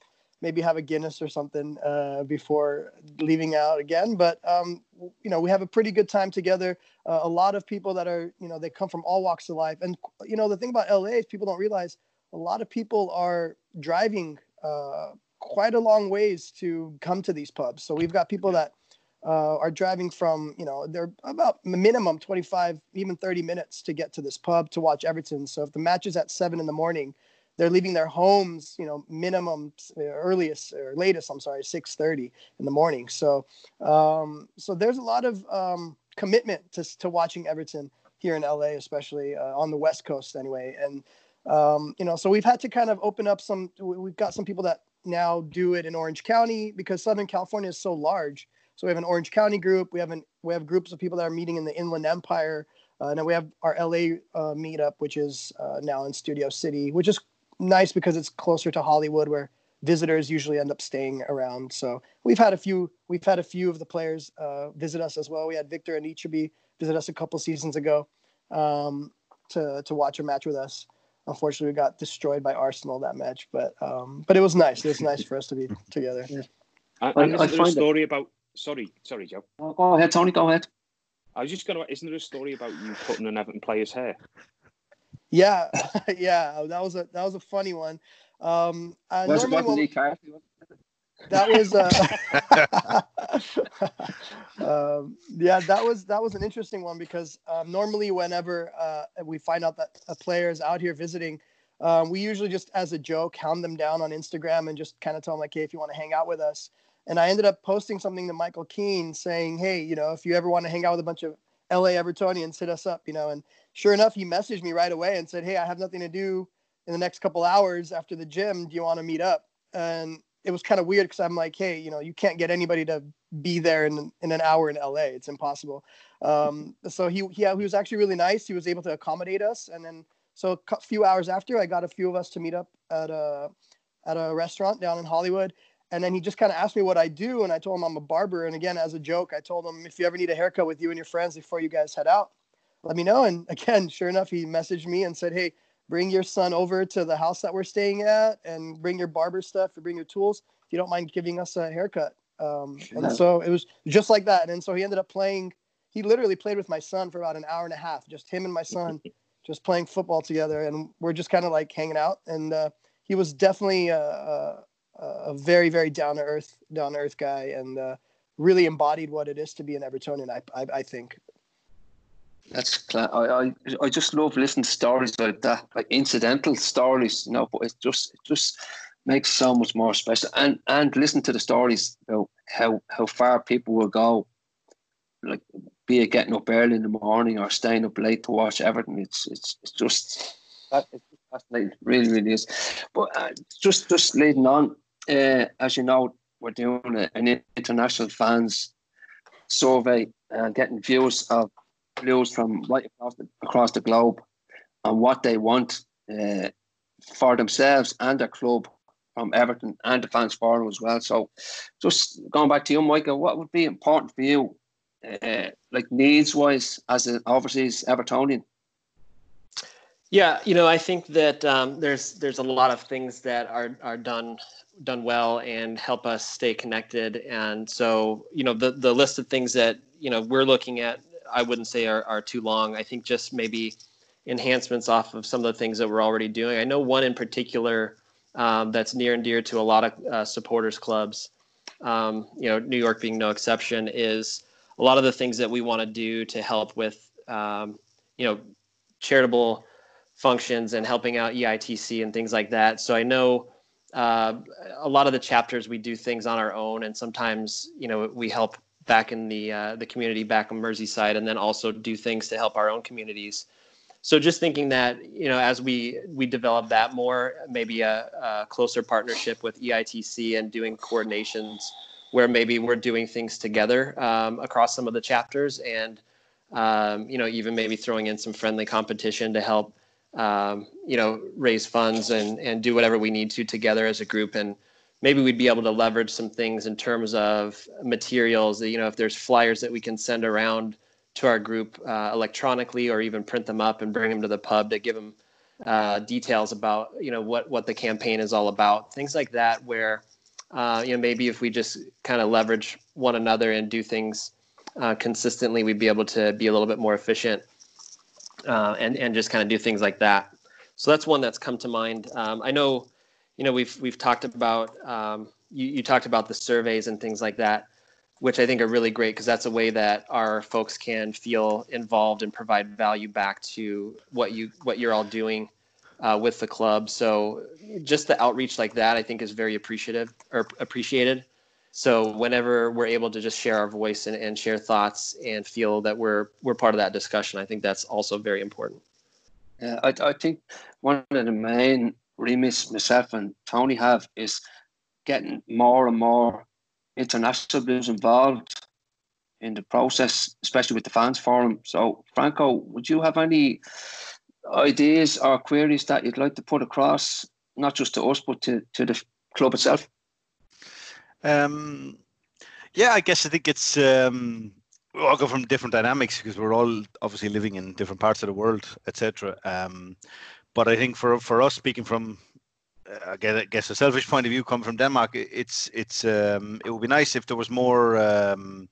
maybe have a Guinness or something uh, before leaving out again. But um, you know, we have a pretty good time together. Uh, a lot of people that are, you know, they come from all walks of life, and you know, the thing about LA is people don't realize a lot of people are driving uh, quite a long ways to come to these pubs. So we've got people that uh, are driving from, you know, they're about minimum 25, even 30 minutes to get to this pub to watch Everton. So if the match is at seven in the morning, they're leaving their homes, you know, minimum uh, earliest or latest, I'm sorry, 6:30 in the morning. So, um, so there's a lot of um, commitment to to watching Everton here in LA, especially uh, on the West Coast, anyway. And um, you know, so we've had to kind of open up some. We've got some people that now do it in Orange County because Southern California is so large. So we have an Orange County group. We have an we have groups of people that are meeting in the Inland Empire. Uh, and then we have our LA uh, meetup, which is uh, now in Studio City, which is nice because it's closer to Hollywood where visitors usually end up staying around. So we've had a few we've had a few of the players uh, visit us as well. We had Victor Anichebe visit us a couple seasons ago um, to to watch a match with us. Unfortunately, we got destroyed by Arsenal that match, but um, but it was nice. It was nice for us to be together. Yeah. And, and I, there a story about? Sorry, sorry, Joe. Oh, go ahead, Tony. Go ahead. I was just going to. Isn't there a story about you putting an Everton player's hair? Yeah, yeah, that was a that was a funny one. Um, uh, was, Lee that was uh, um, yeah that was that was an interesting one because um, normally whenever uh, we find out that a player is out here visiting um, we usually just as a joke hound them down on instagram and just kind of tell them like hey if you want to hang out with us and i ended up posting something to michael keane saying hey you know if you ever want to hang out with a bunch of la evertonians hit us up you know and sure enough, he messaged me right away and said, Hey, I have nothing to do in the next couple hours after the gym. Do you want to meet up? And it was kind of weird because I'm like, Hey, you know, you can't get anybody to be there in, in an hour in LA. It's impossible. Um, so he, he, he was actually really nice. He was able to accommodate us. And then, so a few hours after, I got a few of us to meet up at a, at a restaurant down in Hollywood. And then he just kind of asked me what I do. And I told him I'm a barber. And again, as a joke, I told him if you ever need a haircut with you and your friends before you guys head out, let me know. And again, sure enough, he messaged me and said, Hey, bring your son over to the house that we're staying at and bring your barber stuff and bring your tools. If you don't mind giving us a haircut. Um, and so it was just like that. And so he ended up playing, he literally played with my son for about an hour and a half, just him and my son just playing football together. And we're just kind of like hanging out. And uh, he was definitely a, a, very, very down to earth, down earth guy and uh, really embodied what it is to be an Evertonian, I, I, I think. That's I, I I just love listening to stories like that, like incidental stories, you know. But it just it just makes so much more special, and and listen to the stories about how how far people will go, like be it getting up early in the morning or staying up late to watch Everton. It's it's it's just that it's fascinating, really really is. But uh, just just leading on, uh, as you know, we're doing an international fans survey and uh, getting views of Blues from right across the, across the globe on what they want uh, for themselves and their club from Everton and the fans forum as well. So, just going back to you, Michael, what would be important for you, uh, like needs wise, as an overseas Evertonian? Yeah, you know, I think that um, there's there's a lot of things that are are done done well and help us stay connected. And so, you know, the the list of things that you know we're looking at I wouldn't say are, are too long. I think just maybe enhancements off of some of the things that we're already doing. I know one in particular um, that's near and dear to a lot of uh, supporters clubs. Um, you know, New York being no exception, is a lot of the things that we want to do to help with, um, you know, charitable functions and helping out EITC and things like that. So I know uh, a lot of the chapters we do things on our own, and sometimes you know we help back in the uh, the community back on Merseyside, and then also do things to help our own communities. So just thinking that you know as we we develop that more, maybe a, a closer partnership with EITC and doing coordinations where maybe we're doing things together um, across some of the chapters, and um, you know even maybe throwing in some friendly competition to help um, you know raise funds and and do whatever we need to together as a group. And maybe we'd be able to leverage some things in terms of materials that, you know if there's flyers that we can send around to our group uh, electronically or even print them up and bring them to the pub to give them uh, details about you know what what the campaign is all about. Things like that where Uh, you know, maybe if we just kind of leverage one another and do things uh, consistently, we'd be able to be a little bit more efficient uh, and and just kind of do things like that. So that's one that's come to mind. Um, I know, you know, we've we've talked about um, you, you talked about the surveys and things like that, which I think are really great because that's a way that our folks can feel involved and provide value back to what you what you're all doing uh, with the club. So just the outreach like that, I think, is very appreciative or appreciated. So whenever we're able to just share our voice and, and share thoughts and feel that we're we're part of that discussion, I think that's also very important. Yeah, I, I think one of the main remits myself and Tony have is getting more and more international players involved in the process, especially with the fans forum. So, Franco, would you have any ideas or queries that you'd like to put across, not just to us, but to, to the club itself? Um, yeah, I guess I think it's um, we all go from different dynamics because we're all obviously living in different parts of the world, etc. Um, but I think for for us, speaking from uh, I guess a selfish point of view, coming from Denmark, it's it's um, it would be nice if there was more um,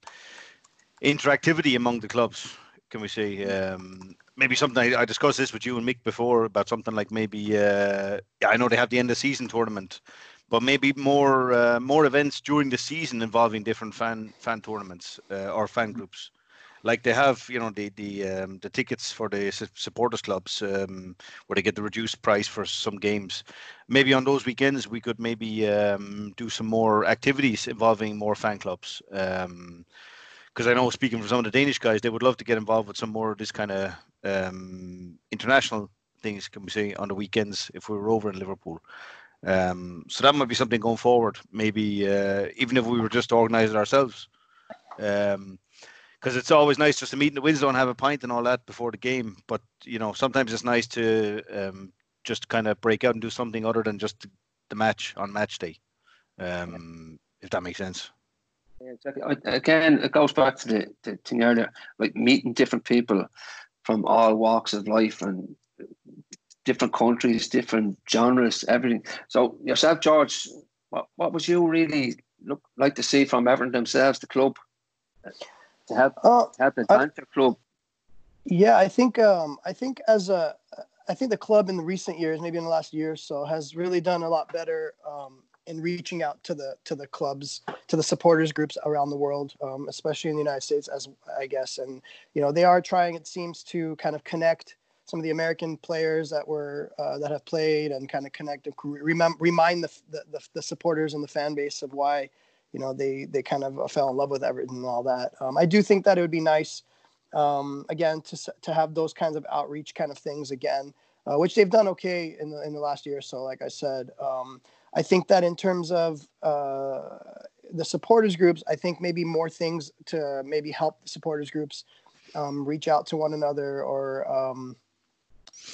interactivity among the clubs. Can we say um, maybe something I, I, discussed this with you and Mick before about something like maybe uh, yeah, I know they have the end of season tournament, but maybe more uh, more events during the season involving different fan fan tournaments uh, or fan groups. Like they have you know the the um, the tickets for the supporters clubs um, where they get the reduced price for some games. Maybe on those weekends we could maybe um, do some more activities involving more fan clubs because um, I know speaking for some of the Danish guys they would love to get involved with some more of this kind of um, international things can we say on the weekends if we were over in Liverpool um, so that might be something going forward maybe uh, even if we were just to organize it ourselves um, because it's always nice just to meet in the win zone, and have a pint and all that before the game. But you know, sometimes it's nice to um, just kind of break out and do something other than just the match on match day, um, if that makes sense. Yeah, exactly. Again, it goes back to the, the thing earlier, like meeting different people from all walks of life and different countries, different genres, everything. So yourself, George, what, what was you really look like to see from Everton themselves, the club? to help uh, help the Adventure Club? Yeah, I think um, I think as a I think the club in the recent years, maybe in the last year or so, has really done a lot better um, in reaching out to the to the clubs, to the supporters groups around the world, um, especially in the United States, as I guess. And you know, they are trying, it seems, to kind of connect some of the American players that were uh, that have played and kind of connect and remember, remind the, the the supporters and the fan base of why you know they they kind of fell in love with Everton and all that. Um, I do think that it would be nice um, again to to have those kinds of outreach kind of things again, uh, which they've done okay in the in the last year or so. Like I said, um, I think that in terms of uh, the supporters groups, I think maybe more things to maybe help the supporters groups um, reach out to one another or um,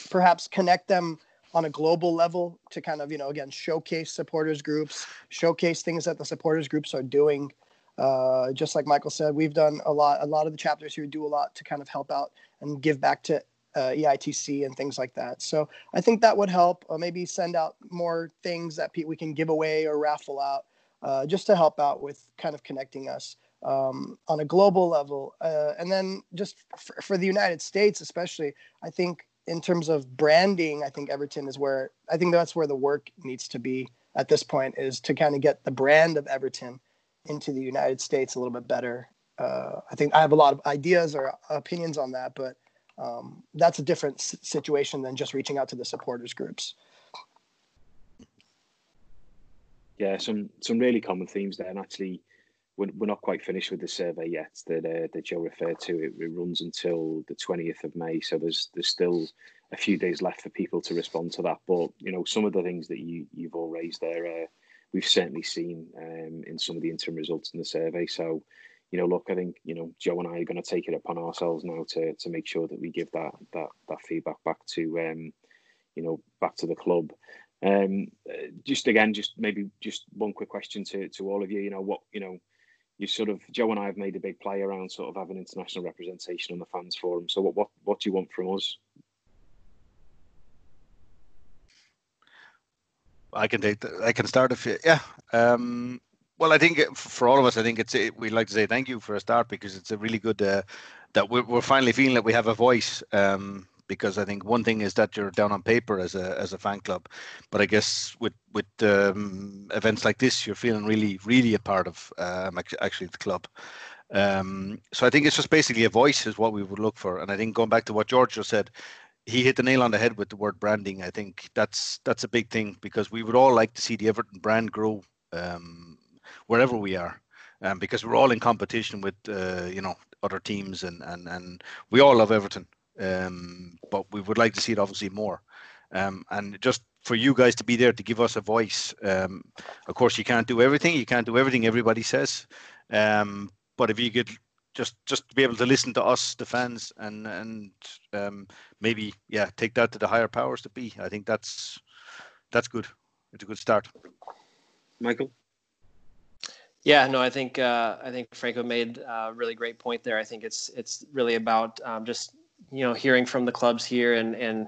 perhaps connect them on a global level to kind of you know again showcase supporters groups showcase things that the supporters groups are doing. Uh, just like michael said we've done a lot a lot of the chapters here do a lot to kind of help out and give back to uh, eitc and things like that. So i think that would help uh, maybe send out more things that we can give away or raffle out uh, just to help out with kind of connecting us um, on a global level. Uh, and then just for, for the united states especially i think in terms of branding, I think Everton is where I think that's where the work needs to be at this point is to kind of get the brand of Everton into the United States a little bit better. Uh, I think I have a lot of ideas or opinions on that, but um, that's a different s- situation than just reaching out to the supporters groups. Yeah, some some really common themes there, and actually, we're, we're not quite finished with the survey yet that uh, that Joe referred to. It, it, runs until the twentieth of May, so there's there's still a few days left for people to respond to that. But you know, some of the things that you you've all raised there, uh, we've certainly seen um, in some of the interim results in the survey. So, you know, look, I think you know Joe and I are going to take it upon ourselves now to to make sure that we give that that that feedback back to um, you know back to the club. Um, uh, just again, just maybe just one quick question to to all of you. You know what you know you sort of Joe and I have made a big play around sort of having international representation on the fans forum. So what what what do you want from us? I can take. I can start if you, yeah. Um, well, I think for all of us, I think it's we'd like to say thank you for a start because it's a really good uh, that we're, we're finally feeling that we have a voice. Um, because I think one thing is that you're down on paper as a as a fan club, but I guess with with um, events like this, you're feeling really really a part of um, actually the club. Um, so I think it's just basically a voice is what we would look for, and I think going back to what George just said, he hit the nail on the head with the word branding. I think that's that's a big thing because we would all like to see the Everton brand grow um, wherever we are, um, because we're all in competition with uh, you know other teams and and and we all love Everton, um, but we would like to see it obviously more, um, and just for you guys to be there to give us a voice. Um, of course, you can't do everything. You can't do everything everybody says, um, but if you could just just be able to listen to us, the fans, and and um, maybe yeah, take that to the higher powers to be. I think that's that's good. It's a good start. Michael. Yeah, no, I think uh, I think Franco made a really great point there. I think it's it's really about um, just you know hearing from the clubs here and and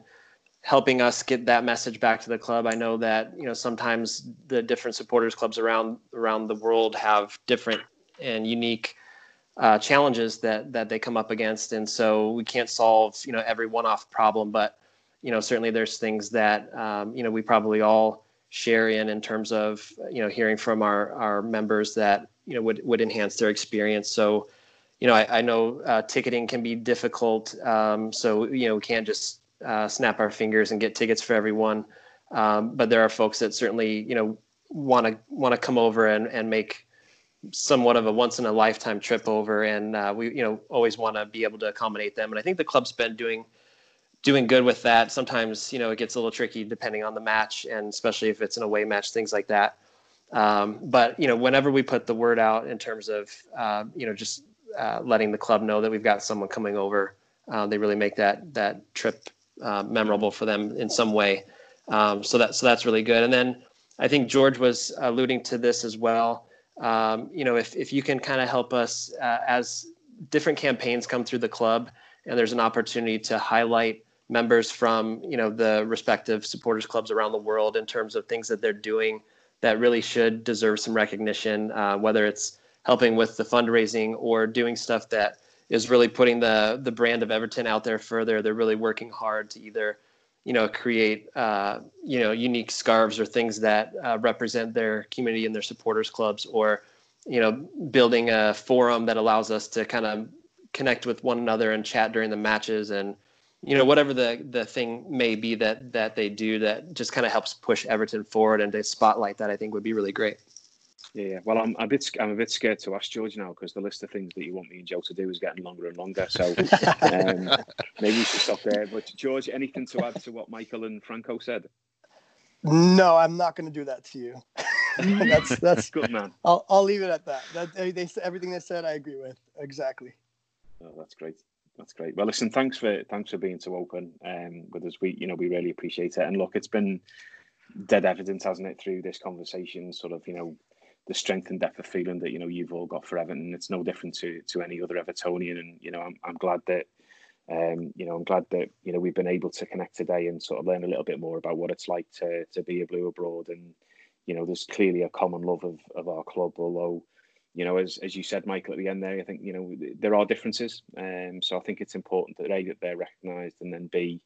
helping us get that message back to the club. I know that you know sometimes the different supporters clubs around around the world have different and unique uh, challenges that that they come up against, and so we can't solve you know every one-off problem, but you know certainly there's things that um, you know we probably all share in in terms of you know hearing from our our members that you know would would enhance their experience. So you know I, I know uh, ticketing can be difficult, um, so you know we can't just uh, snap our fingers and get tickets for everyone. Um, but there are folks that certainly you know want to want to come over and and make somewhat of a once in a lifetime trip over, and uh, we you know always want to be able to accommodate them. And I think the club's been doing doing good with that. Sometimes you know it gets a little tricky depending on the match, and especially if it's an away match, things like that. Um, but you know, whenever we put the word out in terms of uh, you know just uh, letting the club know that we've got someone coming over, uh, they really make that that trip uh, memorable for them in some way. Um, so that so that's really good. And then I think George was alluding to this as well um, you know, if, if you can kind of help us uh, as different campaigns come through the club and there's an opportunity to highlight members from, you know, the respective supporters clubs around the world in terms of things that they're doing that really should deserve some recognition, uh, whether it's helping with the fundraising or doing stuff that is really putting the the brand of Everton out there further. They're really working hard to either you know create uh, you know unique scarves or things that uh, represent their community and their supporters clubs or you know building a forum that allows us to kind of connect with one another and chat during the matches and you know whatever the the thing may be that that they do that just kind of helps push Everton forward and to spotlight that I think would be really great. Yeah, well, I'm a bit I'm a bit scared to ask George now because the list of things that you want me and Joe to do is getting longer and longer. So um, maybe we should stop there. But George, anything to add to what Michael and Franco said? No, I'm not going to do that to you. that's that's good, man. I'll I'll leave it at that. That they, they everything they said, I agree with exactly. Oh, that's great. That's great. Well, listen, thanks for thanks for being so open um, with us. We you know we really appreciate it. And look, it's been dead evidence, hasn't it, through this conversation, sort of you know the strength and depth of feeling that you know you've all got for Everton. It's no different to to any other Evertonian, and you know I'm I'm glad that um, you know I'm glad that you know we've been able to connect today and sort of learn a little bit more about what it's like to to be a blue abroad, and you know there's clearly a common love of of our club, although. You know, as as you said, Michael, at the end there, I think you know there are differences, um, so I think it's important that a that they're recognised, and then b,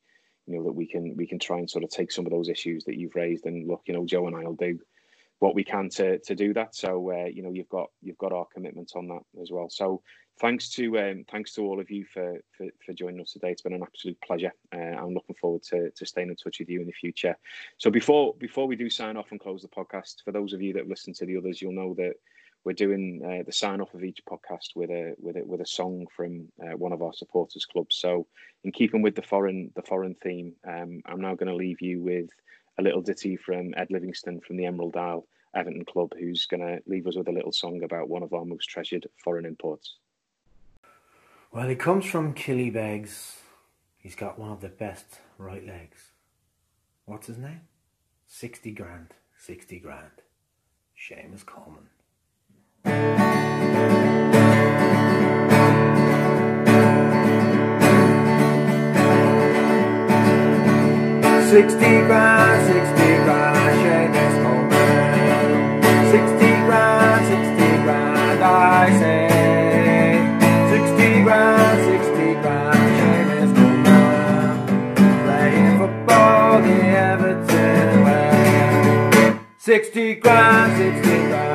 you know that we can we can try and sort of take some of those issues that you've raised and look, you know, Joe and I'll do what we can to to do that. So uh, you know you've got you've got our commitment on that as well. So thanks to um, thanks to all of you for, for, for joining us today. It's been an absolute pleasure. Uh, I'm looking forward to, to staying in touch with you in the future. So before before we do sign off and close the podcast, for those of you that listen to the others, you'll know that we're doing uh, the sign off of each podcast with a with a with a song from uh, one of our supporters clubs. So in keeping with the foreign the foreign theme, um, I'm now going to leave you with a little ditty from Ed Livingstone from the Emerald Isle Everton club, who's going to leave us with a little song about one of our most treasured foreign imports. Well, he comes from Killybegs. He's got one of the best right legs. What's his name? 60 grand, 60 grand. Seamus Coleman. 60 grand, 60 grand, Seamus Coleman. 60 grand, 60 grand, I say. 60 grand, 60 grand, shame is coming. Playing football the Everton way. 60 grand, 60 grand.